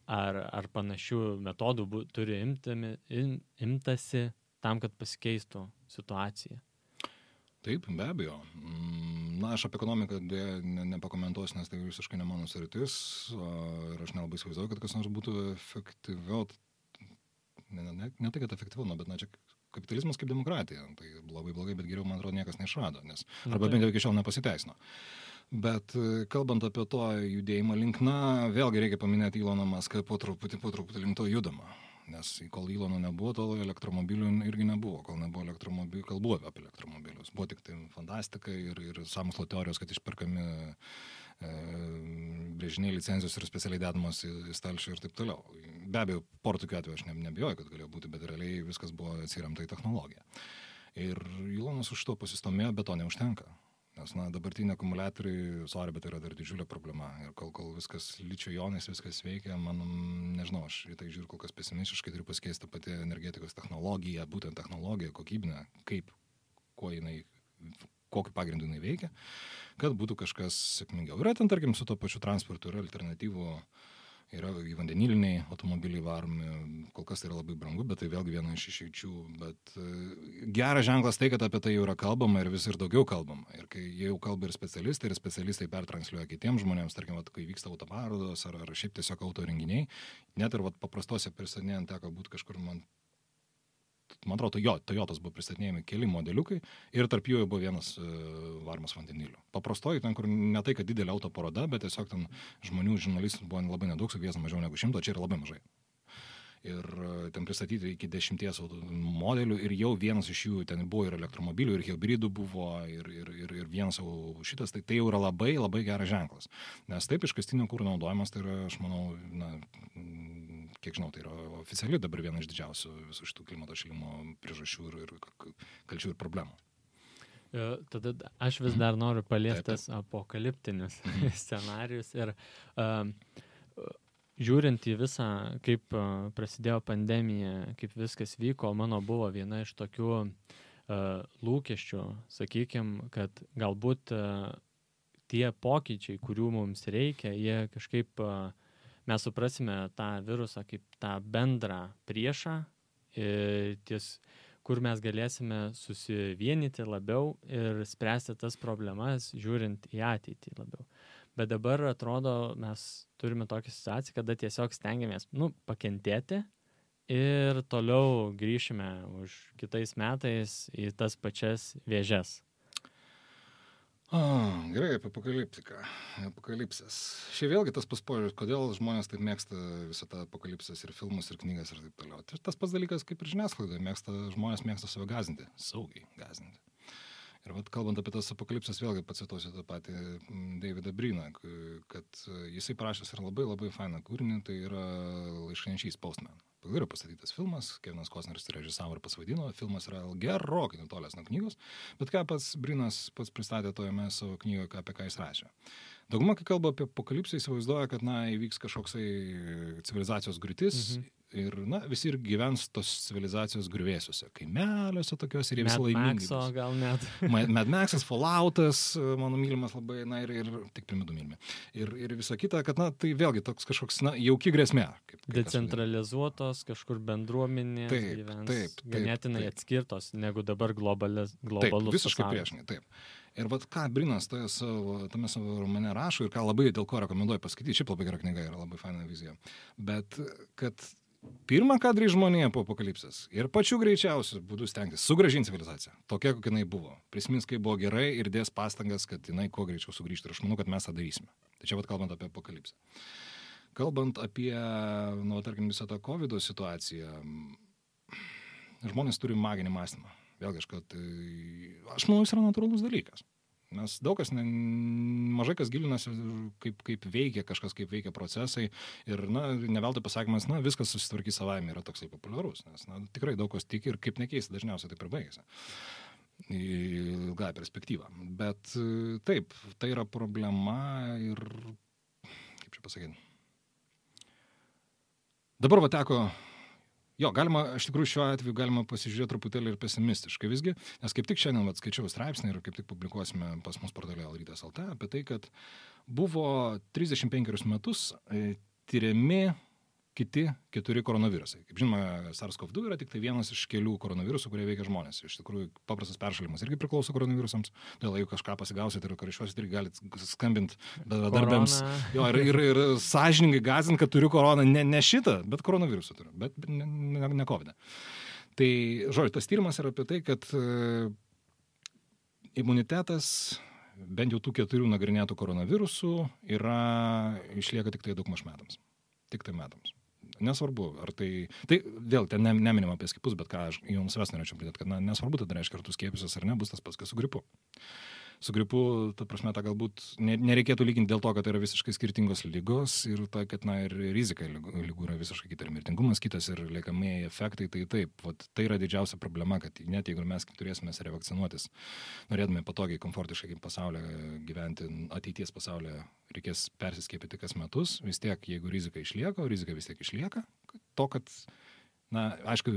ar, ar panašių metodų bu, turi imtami, im, imtasi tam, kad pasikeistų situacija. Taip, be abejo. Mm, na, aš apie ekonomiką ne, nepakomentuosiu, nes tai visiškai ne mano sritis ir aš nelabai įsivaizduoju, kad kas nors būtų efektyviau. Ne, ne, ne tai, kad efektyviau, nu, bet na, čia kapitalizmas kaip demokratija. Tai labai blogai, bet geriau, man atrodo, niekas neišrado, nes arba bent jau iki šiol nepasiteisino. Bet e, kalbant apie to judėjimą linkna, vėlgi reikia paminėti Iloną Maską, po truputį, po truputį link to judama nes kol Ilono nebuvo, tol elektromobilių irgi nebuvo, kol nebuvo elektromobilių, kalbu apie elektromobilius. Buvo tik tai fantastika ir, ir samokslo teorijos, kad išperkami e, brėžiniai licenzijos ir specialiai dedamos į, į stalčių ir taip toliau. Be abejo, porų tokių atvejų aš ne, nebijoju, kad galėjo būti, bet realiai viskas buvo atsiremta į technologiją. Ir Ilonas už to pasistomėjo, bet to neužtenka. Nes, na, dabartiniai akumuliatoriai, sorry, bet tai yra dar didžiulė problema. Ir kol, kol viskas lyčio jonais, viskas veikia, man, nežinau, aš į tai žiūriu kol kas pesimistiškai, turiu pasikeisti pati energetikos technologija, būtent technologija, kokybinė, kaip, kuo jinai, kokiu pagrindu jinai veikia, kad būtų kažkas sėkmingiau. Yra ten, tarkim, su to pačiu transportu, yra alternatyvų yra vandeniliniai automobiliai varomi, kol kas tai yra labai brangu, bet tai vėlgi viena iš išeičių. Bet e, geras ženklas tai, kad apie tai jau yra kalbama ir vis ir daugiau kalbama. Ir kai jau kalba ir specialistai, ir specialistai pertransliuoja kitiems žmonėms, tarkim, vat, kai vyksta autoparodos ar, ar šiaip tiesiog autorenginiai, net ir vat, paprastose pristatinėjant teko būti kažkur man man atrodo, jo, Toyotos buvo pristatinėjami keli modeliukai ir tarp jų buvo vienas uh, varomas vandeniliu. Paprastoji, ten, kur ne tai, kad didelė auto paroda, bet tiesiog ten žmonių, žurnalistų buvo labai nedaug, sukviesta mažiau negu šimto, čia yra labai mažai. Ir e, ten pristatyti iki dešimties modelių ir jau vienas iš jų ten buvo ir elektromobilių, ir hybridų buvo, ir, ir, ir, ir vienas jau šitas, tai tai jau yra labai, labai geras ženklas. Nes taip iškastinio kūro naudojimas, tai yra, aš manau, na, kiek žinau, tai yra oficiali dabar viena iš didžiausių visų šitų klimato šilimo priežasčių ir, ir kalčių ir problemų. E, tada aš vis dar noriu paliestas apokaliptinius mhm. scenarius ir uh, žiūrint į visą, kaip uh, prasidėjo pandemija, kaip viskas vyko, mano buvo viena iš tokių uh, lūkesčių, sakykime, kad galbūt uh, tie pokyčiai, kurių mums reikia, jie kažkaip uh, mes suprasime tą virusą kaip tą bendrą priešą, ties, kur mes galėsime susivienyti labiau ir spręsti tas problemas, žiūrint į ateitį labiau. Bet dabar atrodo, mes turime tokią situaciją, kada tiesiog stengiamės, nu, pakentėti ir toliau grįšime už kitais metais į tas pačias vėžes. O, gerai, apie apokaliptiką, apokalipsės. Šiaip vėlgi tas paspožiūris, kodėl žmonės taip mėgsta visą tą apokalipsės ir filmus, ir knygas ir taip toliau. Tai tas pats dalykas kaip ir žiniasklaida, mėgsta, žmonės mėgsta save gazinti, saugiai gazinti. Ir vat, kalbant apie tas apokalipsės, vėlgi pacituosiu tą patį mm, Davidą Bryną, kad jisai parašęs yra labai labai fainą kūrinį, tai yra laiškančiais Postman yra pastatytas filmas, Kevinas Kosneris tai režisavo ir pasvadino, filmas yra gerokai nutolęs nuo knygos, bet ką pats Brinas pats pristatė tojame savo knygoje, apie ką jis rašė. Dauguma, kai kalba apie apokalipsę, įsivaizduoja, kad, na, įvyks kažkoksai civilizacijos griūtis mhm ir, na, visi ir gyvens tos civilizacijos grįvėsiuose, kaimeliuose tokiuose ir jie visi laimingi. Mad gal net. Mad Maxas, Falloutas, mano mylimas labai, na, ir, ir tik primidų mylimi. Ir, ir visa kita, kad, na, tai vėlgi toks kažkoks, na, jauki grėsmė. Kaip, kaip Decentralizuotos kažkur bendruomenės taip, gyvens taip, taip, ganėtinai taip. atskirtos negu dabar globalus. Taip, visiškai priešingai, taip. Ir vad ką Brinas toje savo, tame savo romane rašo ir ką labai dėl ko rekomenduoju paskaityti, šiaip labai gera knyga yra, labai faina vizija. Bet kad pirmą, ką darys žmonija po apokalipsės ir pačiu greičiausiu būdu stengtis sugražinti civilizaciją, tokia, kokia jinai buvo. Prisimins, kaip buvo gerai ir dės pastangas, kad jinai kuo greičiau sugrįžtų ir aš manau, kad mes tą darysime. Tai čia vad kalbant apie apokalipsę. Kalbant apie, nu, tarkim, visą tą COVID situaciją, žmonės turi maginį mąstymą. Vėlgi, aš, kad, aš manau, jis yra natūralus dalykas. Nes daug kas, ne, mažai kas gilinasi, kaip, kaip veikia kažkas, kaip veikia procesai. Ir, na, neveltui pasakymas, na, viskas susitvarkys savaime yra toksai populiarus. Nes, na, tikrai daug kas tiki ir kaip nekeista, dažniausiai taip ir baigėsi. Ilgą perspektyvą. Bet taip, tai yra problema ir, kaip čia pasakyti. Dabar va teko Jo, galima, iš tikrųjų šiuo atveju galima pasižiūrėti truputėlį ir pesimistiškai. Visgi, nes kaip tik šiandien vat, skaičiau straipsnį ir kaip tik publikuosime pas mus portale Alrytas LT apie tai, kad buvo 35 metus e, tyriami kiti keturi koronavirusai. Kaip žinoma, SARS-CoV-2 yra tik tai vienas iš kelių koronavirusų, kurie veikia žmonės. Iš tikrųjų, paprastas peršalimas irgi priklauso koronavirusams. Dėl jeigu kažką pasigausit ir karščiuosit, irgi galite skambinti darbėms. Jo, ir, ir, ir sąžiningai gazint, kad turiu koroną. Ne, ne šitą, bet koronavirusą turiu, bet ne, ne, ne COVID. -ą. Tai, žodžiu, tas tyrimas yra apie tai, kad e, imunitetas bent jau tų keturių nagrinėtų koronavirusų yra, išlieka tik tai daug maž metams. Tik tai metams nesvarbu, ar tai, tai vėl ten ne, neminim apie skipus, bet ką aš jums ves norėčiau pridėti, kad na, nesvarbu, tada reiškia, ar tu skiepysies ar ne, bus tas pats, kas su gripu su gripu, ta prasme, tą galbūt nereikėtų lyginti dėl to, kad tai yra visiškai skirtingos lygos ir ta, kad, na, ir rizika lygų yra visiškai kita, ir mirtingumas kitas, ir liekamieji efektai, tai taip, vat, tai yra didžiausia problema, kad net jeigu mes turėsime revakcinuotis, norėdami patogiai, komfortiškai pasaulyje gyventi, ateities pasaulyje reikės persiskėpyti kas metus, vis tiek, jeigu rizika išlieka, o rizika vis tiek išlieka, to, kad na, aišku,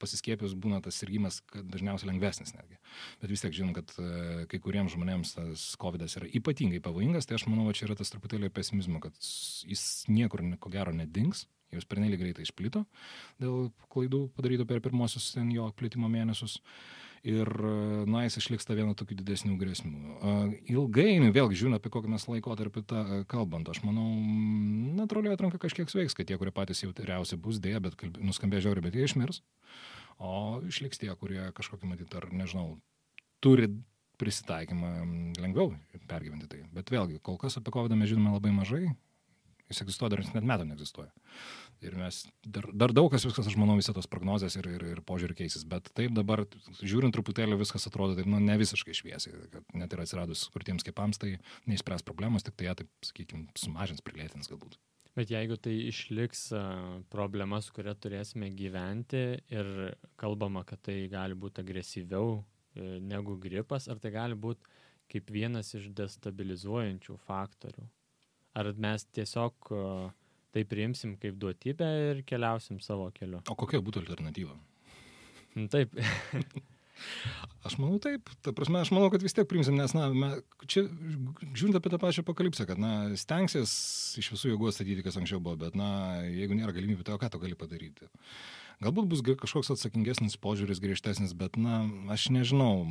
pasiskėpijus būna tas sirgymas dažniausiai lengvesnis netgi. Bet vis tiek žinom, kad e, kai kuriems žmonėms tas COVID yra ypatingai pavojingas, tai aš manau, čia yra tas truputėlį pesimizmo, kad jis niekur ko gero nedings, jos pernelyg greitai išplito dėl klaidų padarytų per pirmosius ten jo plitimo mėnesius. Uh, ir na, jis išliks tą vieną tokių didesnių grėsmių. Ilgainiui, vėlgi, žiūrint apie kokį mes laikotarpį tą kalbant, aš manau, natūraliai atranka kažkiek sveiks, kad tie, kurie patys jautriausi bus dėja, bet nuskambė žiauriai, bet jie išmirs. O išliks tie, kurie kažkokį matyt, ar nežinau, turi prisitaikymą lengviau pergyventi tai. Bet vėlgi, kol kas apie COVID mes žinome labai mažai, jis egzistuoja, dar net metų neegzistuoja. Ir mes dar, dar daug kas viskas, aš manau, visą tos prognozės ir, ir, ir požiūrį keisis. Bet taip dabar, žiūrint truputėlį, viskas atrodo taip, nu, ne visiškai šviesiai. Net ir atsiradus kurtiems skėpams, tai neišspręs problemos, tik tai ją, taip, sakykime, sumažins, prilėtins galbūt. Bet jeigu tai išliks problema, su kuria turėsime gyventi ir kalbama, kad tai gali būti agresyviau e, negu gripas, ar tai gali būti kaip vienas iš destabilizuojančių faktorių? Ar mes tiesiog tai priimsim kaip duotybę ir keliausim savo keliu. O kokia būtų alternatyva? Taip. Aš manau taip, ta prasme, aš manau, kad vis tiek priimsim, nes, na, me, čia žiūrint apie tą pačią apokalipsę, kad, na, stengsis iš visų jėgų atstatyti, kas anksčiau buvo, bet, na, jeigu nėra galimybių, tai o ką tu gali padaryti? Galbūt bus kažkoks atsakingesnis požiūris, griežtesnis, bet, na, aš nežinau,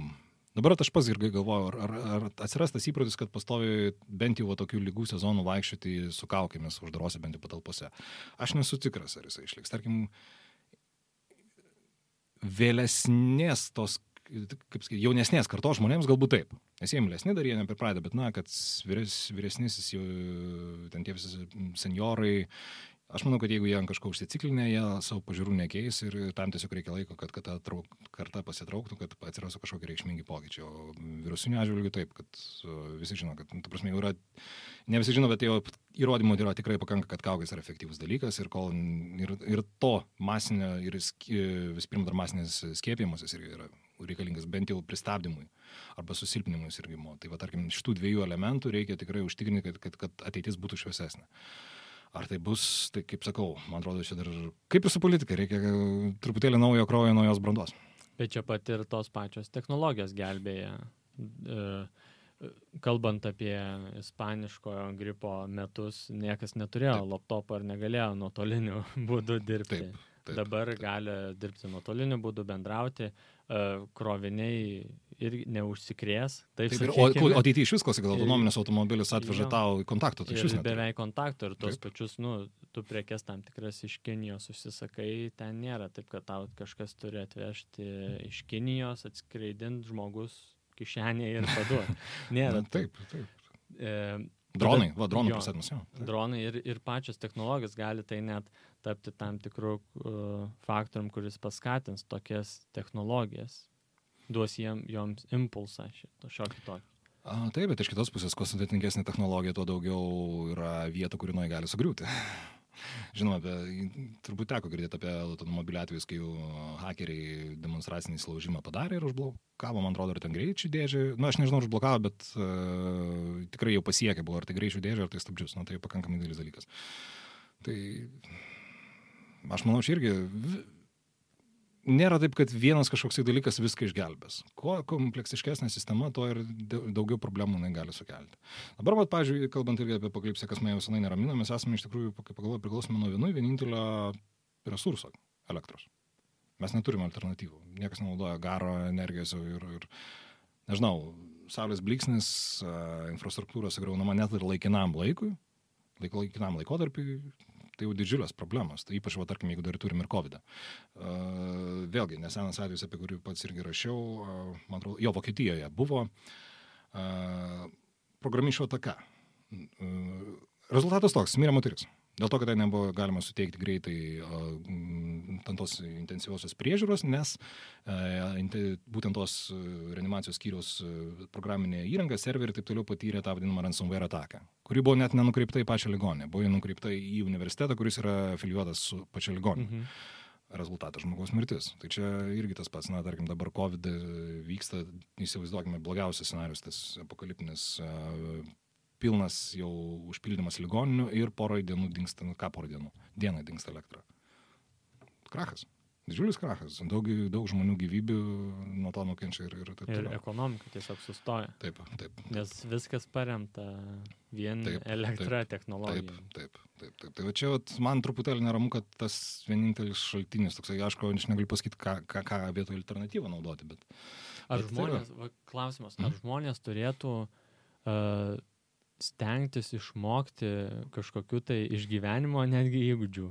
Dabar aš pats irgi galvoju, ar, ar, ar atsiras tas įprotis, kad pastovi bent jau tokių lygų sezonų vaikščioti su kaukėmis uždarose bent jau patalpose. Aš nesu tikras, ar jisai išliks. Tarkim, vėlesnės tos, kaip sakyti, jaunesnės kartos žmonėms galbūt taip. Nes jie mylesni dar jie nepripradę, bet na, kad vyres, vyresnysis jau ten tie visi seniorai, Aš manau, kad jeigu jie ant kažko užsiciklinę, jie savo pažiūrų nekeis ir tam tiesiog reikia laiko, kad, kad ta trauk, karta pasitrauktų, kad atsirastų kažkokie reikšmingi pokyčiai. O virusinių atžvilgių taip, kad visi žino, kad, nu, ta prasme, jau yra, ne visi žino, bet jau įrodymų yra tikrai pakanka, kad kaukės yra efektyvus dalykas ir, kol, ir, ir to masinio, ir vis pirma dar masinės skiepimasis irgi yra reikalingas bent jau pristabdymui arba susilpnimui sirgimo. Tai va, tarkim, šitų dviejų elementų reikia tikrai užtikrinti, kad, kad, kad ateitis būtų šviesesnė. Ar tai bus, tai kaip sakau, man atrodo, čia dar kaip ir su politika, reikia truputėlį naujo kraujo, naujos brandos. Bet čia pat ir tos pačios technologijos gelbėja. E, kalbant apie ispaniškojo gripo metus, niekas neturėjo laptopo ir negalėjo nuotoliniu būdu dirbti. Taip. Taip, Dabar taip. gali dirbti nuotoliniu būdu, bendrauti, e, kroviniai ir neužsikrės. Taip, Taip, ir, o, o ateityje iš visko, kad autonominis automobilis atveža tau į kontaktą, tai iš vis ir neturi. beveik kontakto ir tos Taip. pačius, nu, tu prekes tam tikras iš Kinijos užsisakai, ten nėra taip, kad tau kažkas turi atvežti iš Kinijos, atskreidinti žmogus kišenėje ir paduoti. Nėra. Na, taip, taip. E, Dronai, va, dronų jo. prisėdimas, jo. Taip. dronai ir, ir pačios technologijos gali tai net tapti tam tikrų uh, faktorium, kuris paskatins tokias technologijas, duos jiem, joms impulsą šito, šiokį tokį. A, taip, bet iš kitos pusės, kuo sudėtingesnė technologija, tuo daugiau yra vietų, kur jinai gali sugriūti. Žinoma, apie, turbūt teko girdėti apie automobilių atvejus, kai hakeriai demonstracinį įsilaužimą padarė ir užblokavo, man atrodo, ar ten greičių dėžę. Na, aš nežinau, užblokavo, bet uh, tikrai jau pasiekė buvo, ar tai greičių dėžė, ar tai stabdžius. Na, tai pakankamai didelis dalykas. Tai aš manau, čia irgi nėra taip, kad vienas kažkoks tai dalykas viską išgelbės. Kuo kompleksiškesnė sistema, tuo ir da- daugiau problemų jinai gali sukelti. Dabar, vat, pavyzdžiui, kalbant irgi apie apokalipsę, kas mane jau senai neramina, mes esame iš tikrųjų, priklausomi nuo vienų vienintelio resurso - elektros. Mes neturime alternatyvų. Niekas nenaudoja garo energijos ir, ir nežinau, saulės bliksnis, a, infrastruktūra sugriaunama net ir laikinam laikui, laik, laikinam laikotarpiui, tai jau didžiulės problemos. Tai ypač, va, tarkim, jeigu dar turim ir COVID. -ą. Vėlgi, nesenas atvejis, apie kurį pats irgi rašiau, a, man atrodo, jo Vokietijoje buvo a, programišių ataka. Rezultatas toks, mirė moteris. Dėl to, kad tai nebuvo galima suteikti greitai tos intensyviosios priežiūros, nes inte- būtent tos a, reanimacijos skyrius a, programinė įranga, serveriai ir taip toliau patyrė tą vadinamą ransomware ataką, kuri buvo net nenukreipta į pačią ligonę, buvo nukreipta į universitetą, kuris yra afilijuotas su pačia ligonė. Mhm. Rezultatas žmogaus mirtis. Tai čia irgi tas pats, na, tarkim, dabar COVID vyksta, įsivaizduokime, blogiausias scenarius, tas apokaliptinis pilnas jau užpildymas ligoninių ir porai dienų dinksta, nu ką porai dienų, dieną dinksta elektra. Krachas. Didžiulis krachas. Daug, daug žmonių gyvybių nuo to nukenčia ir, ir taip Ir toliau. ekonomika tiesiog sustoja, Taip, taip. nes viskas paremta vien Taip, elektra Taip, technologija. taip, taip, taip. Tai va čia vat, man truputėlį neramu, kad tas vienintelis šaltinis, toksai, aišku, aš negaliu pasakyti, ką, ką, ką vietoj alternatyvą naudoti, bet Ar Bet tai žmonės, va, klausimas, ar Mhm. žmonės turėtų uh, stengtis išmokti kažkokiu tai išgyvenimo netgi įgūdžių?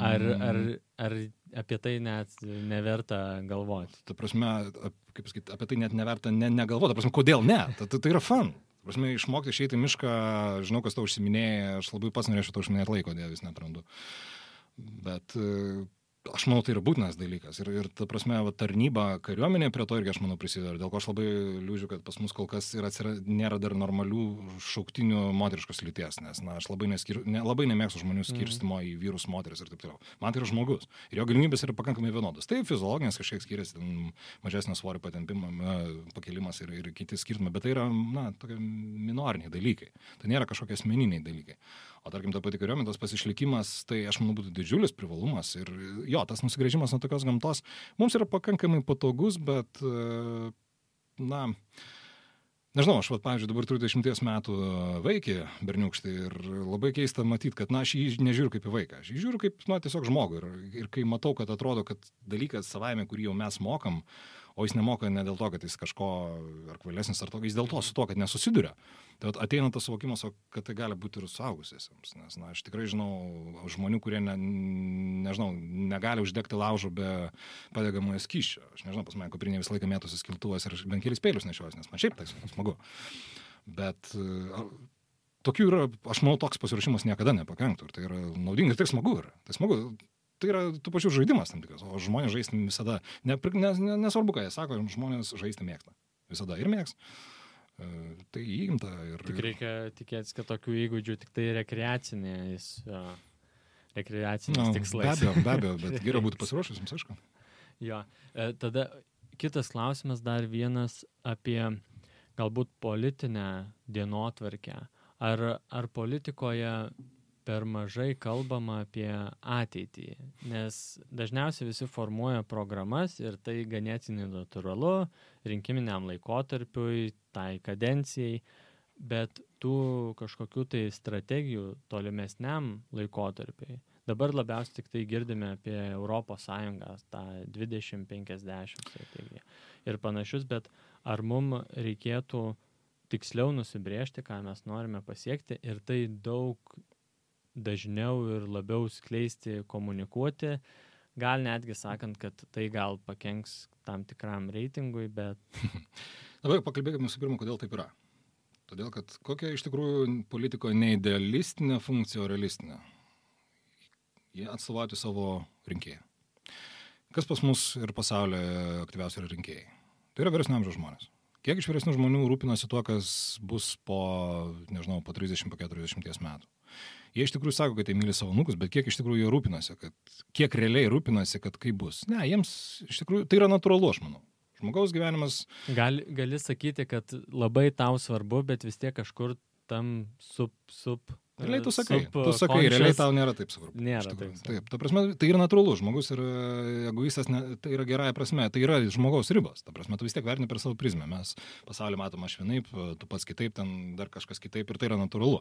Ar, ar, mm, ar apie tai net neverta galvoti? ta prasme, kaip pasakyti, apie tai net neverta ne, negalvoti, ta prasme, kodėl ne, tai, tai, yra fan. Ta prasme, išmokti išeiti į mišką, žinau, kas to užsiminėja, aš labai pats norėčiau to užsiminėti laiko, dėl vis netrandu. Bet e, aš manau, tai yra būtinas dalykas. Ir, ir ta prasme, va, tarnyba kariuomenė prie to irgi, aš manau, prisideda. Ir Dėl ko aš labai liūdžiu, kad pas mus kol kas atsira, nėra dar normalių šauktinių moteriškos lyties, nes, na, aš labai, neskir, ne, labai nemėgstu žmonių skirstimo į vyrus, moteris ir taip toliau. Man tai yra žmogus. Ir jo galimybės yra pakankamai vienodos. Tai fiziologinės kažkiek skiriasi, mažesnio svorio patempimo, na, pakelimas ir, ir kiti skirtumai, bet tai yra, na, tokie minoriniai dalykai. Tai nėra kažkokie asmeniniai dalykai. O tarkim, ta pati kariuomenė, tas pasišlikimas, tai aš manau būtų didžiulis privalumas. Ir jo, tas nusigrėžimas nuo tokios gamtos mums yra pakankamai patogus, bet, e, na, Nežinau, aš, vat, pavyzdžiui, dabar turiu 10 metų vaikį, berniukštį, ir labai keista matyti, kad, na, aš jį nežiūriu kaip į vaiką, aš jį žiūriu kaip, na, tiesiog žmogų. Ir, ir kai matau, kad atrodo, kad dalykas savaime, kurį jau mes mokam, o jis nemoka ne dėl to, kad jis kažko ar kvailesnis, ar to, jis dėl to su to, kad nesusiduria. Tai ateina tas suvokimas, kad tai gali būti ir suaugusiesiems. Nes, na, aš tikrai žinau žmonių, kurie, ne, nežinau, negali uždegti laužo be padegamojo skyščio. Aš nežinau, pas mane kuprinė visą laiką mėtosi skiltuvas ir bent kelis pėlius nešiojas, nes man šiaip tai smagu. Bet tokių yra, aš manau, toks pasiruošimas niekada nepakenktų. Ir tai yra naudinga, tai smagu yra. Tai smagu. Tai yra tų pačių žaidimas tam tikras, o žmonės žaisti visada, ne, ne, ne, nesvarbu, ką jie sako, žmonės žaisti mėgsta. Visada ir mėgs. E, Tai įgimta ir... Tik reikia tikėtis, kad tokių įgūdžių tik tai rekreaciniais, jo, rekreaciniais Nu, tikslais. Be abejo, be abejo, bet geriau būti pasiruošus, jums aišku. Jo. E, Tada kitas klausimas dar vienas apie galbūt politinę dienotvarkę. Ar, ar politikoje per mažai kalbama apie ateitį? Nes dažniausiai visi formuoja programas ir tai ganėtinai natūralu rinkiminiam laikotarpiui, tai kadencijai, bet tų kažkokių tai strategijų tolimesniam laikotarpiui Dabar labiausiai tik tai girdime apie Europos Sąjungą, tą 2050 strategiją ir panašius, bet ar mums reikėtų tiksliau nusibriežti, ką mes norime pasiekti ir tai daug dažniau ir labiau skleisti, komunikuoti, gal netgi sakant, kad tai gal pakenks tam tikram reitingui, bet... Dabar pakalbėkime visų pirma, kodėl taip yra. Todėl, kad kokia iš tikrųjų politiko neidealistinė funkcija, o realistinė. Jie atstovauti savo rinkėją. Kas pas mus ir pasaulyje aktyviausiai yra rinkėjai? Tai yra vyresnio amžiaus žmonės. Kiek iš vyresnių žmonių rūpinasi tuo, kas bus po, nežinau, po 30, po 40 metų? Jie iš tikrųjų sako, kad jie myli savo nukus, bet kiek iš tikrųjų jie rūpinasi, kad kiek realiai rūpinasi, kad kaip bus. Ne, jiems iš tikrųjų tai yra natūralu, aš manau. Žmogaus gyvenimas. Gali, gali sakyti, kad labai tau svarbu, bet vis tiek kažkur tam sup, sup Realiai tu sakai, sup, tu sakai, realiai tau nėra taip svarbu. Nėra taip. Taip, ta prasme, tai yra natūralu, žmogus yra egoistas, ne, tai yra gerąją prasme, tai yra žmogaus ribos, ta prasme, tu vis tiek vertini per savo prizmę, mes pasaulį matom aš vienaip, tu pats kitaip, ten dar kažkas kitaip ir tai yra natūralu,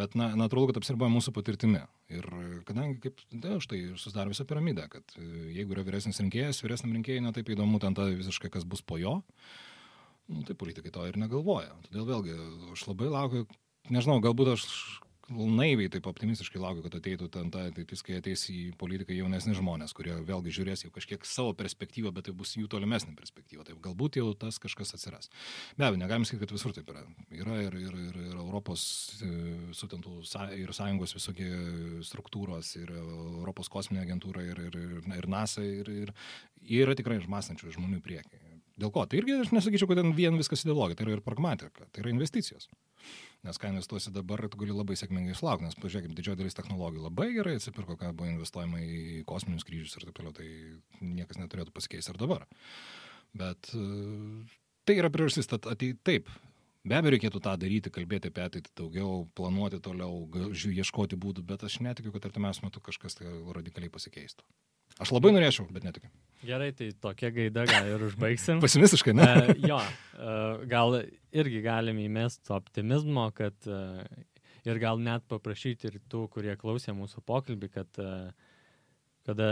bet na, natūralu, kad apsiriboja mūsų patirtimi. Ir kadangi, kaip, tai štai susidaro visą piramidę, kad jeigu yra vyresnis rinkėjas, vyresniam rinkėjai netaip įdomu ten ta visiškai, kas bus po jo, nu, tai politikai to ir negalvoja. Todėl vėlgi, aš labai laukiu, nežinau, galbūt aš naiviai taip optimistiškai laukiu, kad ateitų ten ta ateitis, kai ateis į politiką jaunesni žmonės, kurie vėlgi žiūrės jau kažkiek savo perspektyvą, bet tai bus jų tolimesnė perspektyva. Tai galbūt jau tas kažkas atsiras. Be abejo, negalim sakyti, kad visur taip yra. Yra ir, ir, ir, ir Europos e, sutintų ir sąjungos visokie struktūros, ir Europos kosminė agentūra, ir, ir, ir, ir NASA, ir, ir jie yra tikrai išmastančių žmonių priekį. Dėl ko? Tai irgi aš nesakyčiau, kad ten vien viskas ideologija, tai yra ir pragmatika, tai yra investicijos. Nes ką investuosi dabar, tu gali labai sėkmingai išlaukti, nes pažiūrėkime, didžioji dalis technologijų labai gerai atsipirko, ką buvo investuojama į kosminius skrydžius ir taip toliau, tai niekas neturėtų pasikeisti ir dabar. Bet e, tai yra priežastis, tad atei taip. Be abejo, reikėtų tą daryti, kalbėti apie ateitį daugiau, planuoti toliau, ieškoti būdų, bet aš netikiu, kad artimiausiu metu kažkas tai radikaliai pasikeistų. Aš labai norėčiau, bet netikiu. Gerai, tai tokia gaida gal ir užbaigsim. Pesimistiškai, ne? uh, jo, uh, gal irgi galim įmesti optimizmo, kad uh, ir gal net paprašyti ir tų, kurie klausė mūsų pokalbį, kad uh, kada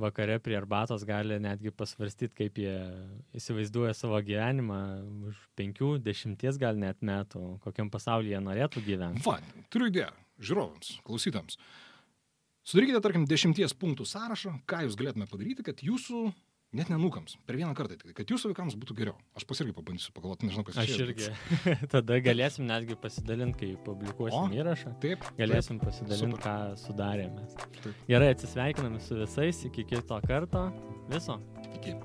vakare prie arbatos gali netgi pasvarstyti, kaip jie įsivaizduoja savo gyvenimą už penkių, dešimties gal net metų, kokiam pasaulyje norėtų gyventi. Va, turiu idėją žiūrovams, klausytams. Uh, Sudarykite, tarkim, dešimties punktų sąrašą, ką jūs galėtume padaryti, kad jūsų, net nenukams, per vieną kartą, kad jūsų vaikams būtų geriau. Aš pas irgi pabandysiu pagalvoti, nežinau, kas Aš čia, irgi. Tada galėsim netgi pasidalinti, kai publikuosim o, įrašą. Taip. Galėsim taip, pasidalinti, ką sudarėme. Gerai, atsisveikiname su visais, iki kito karto. Viso. Iki.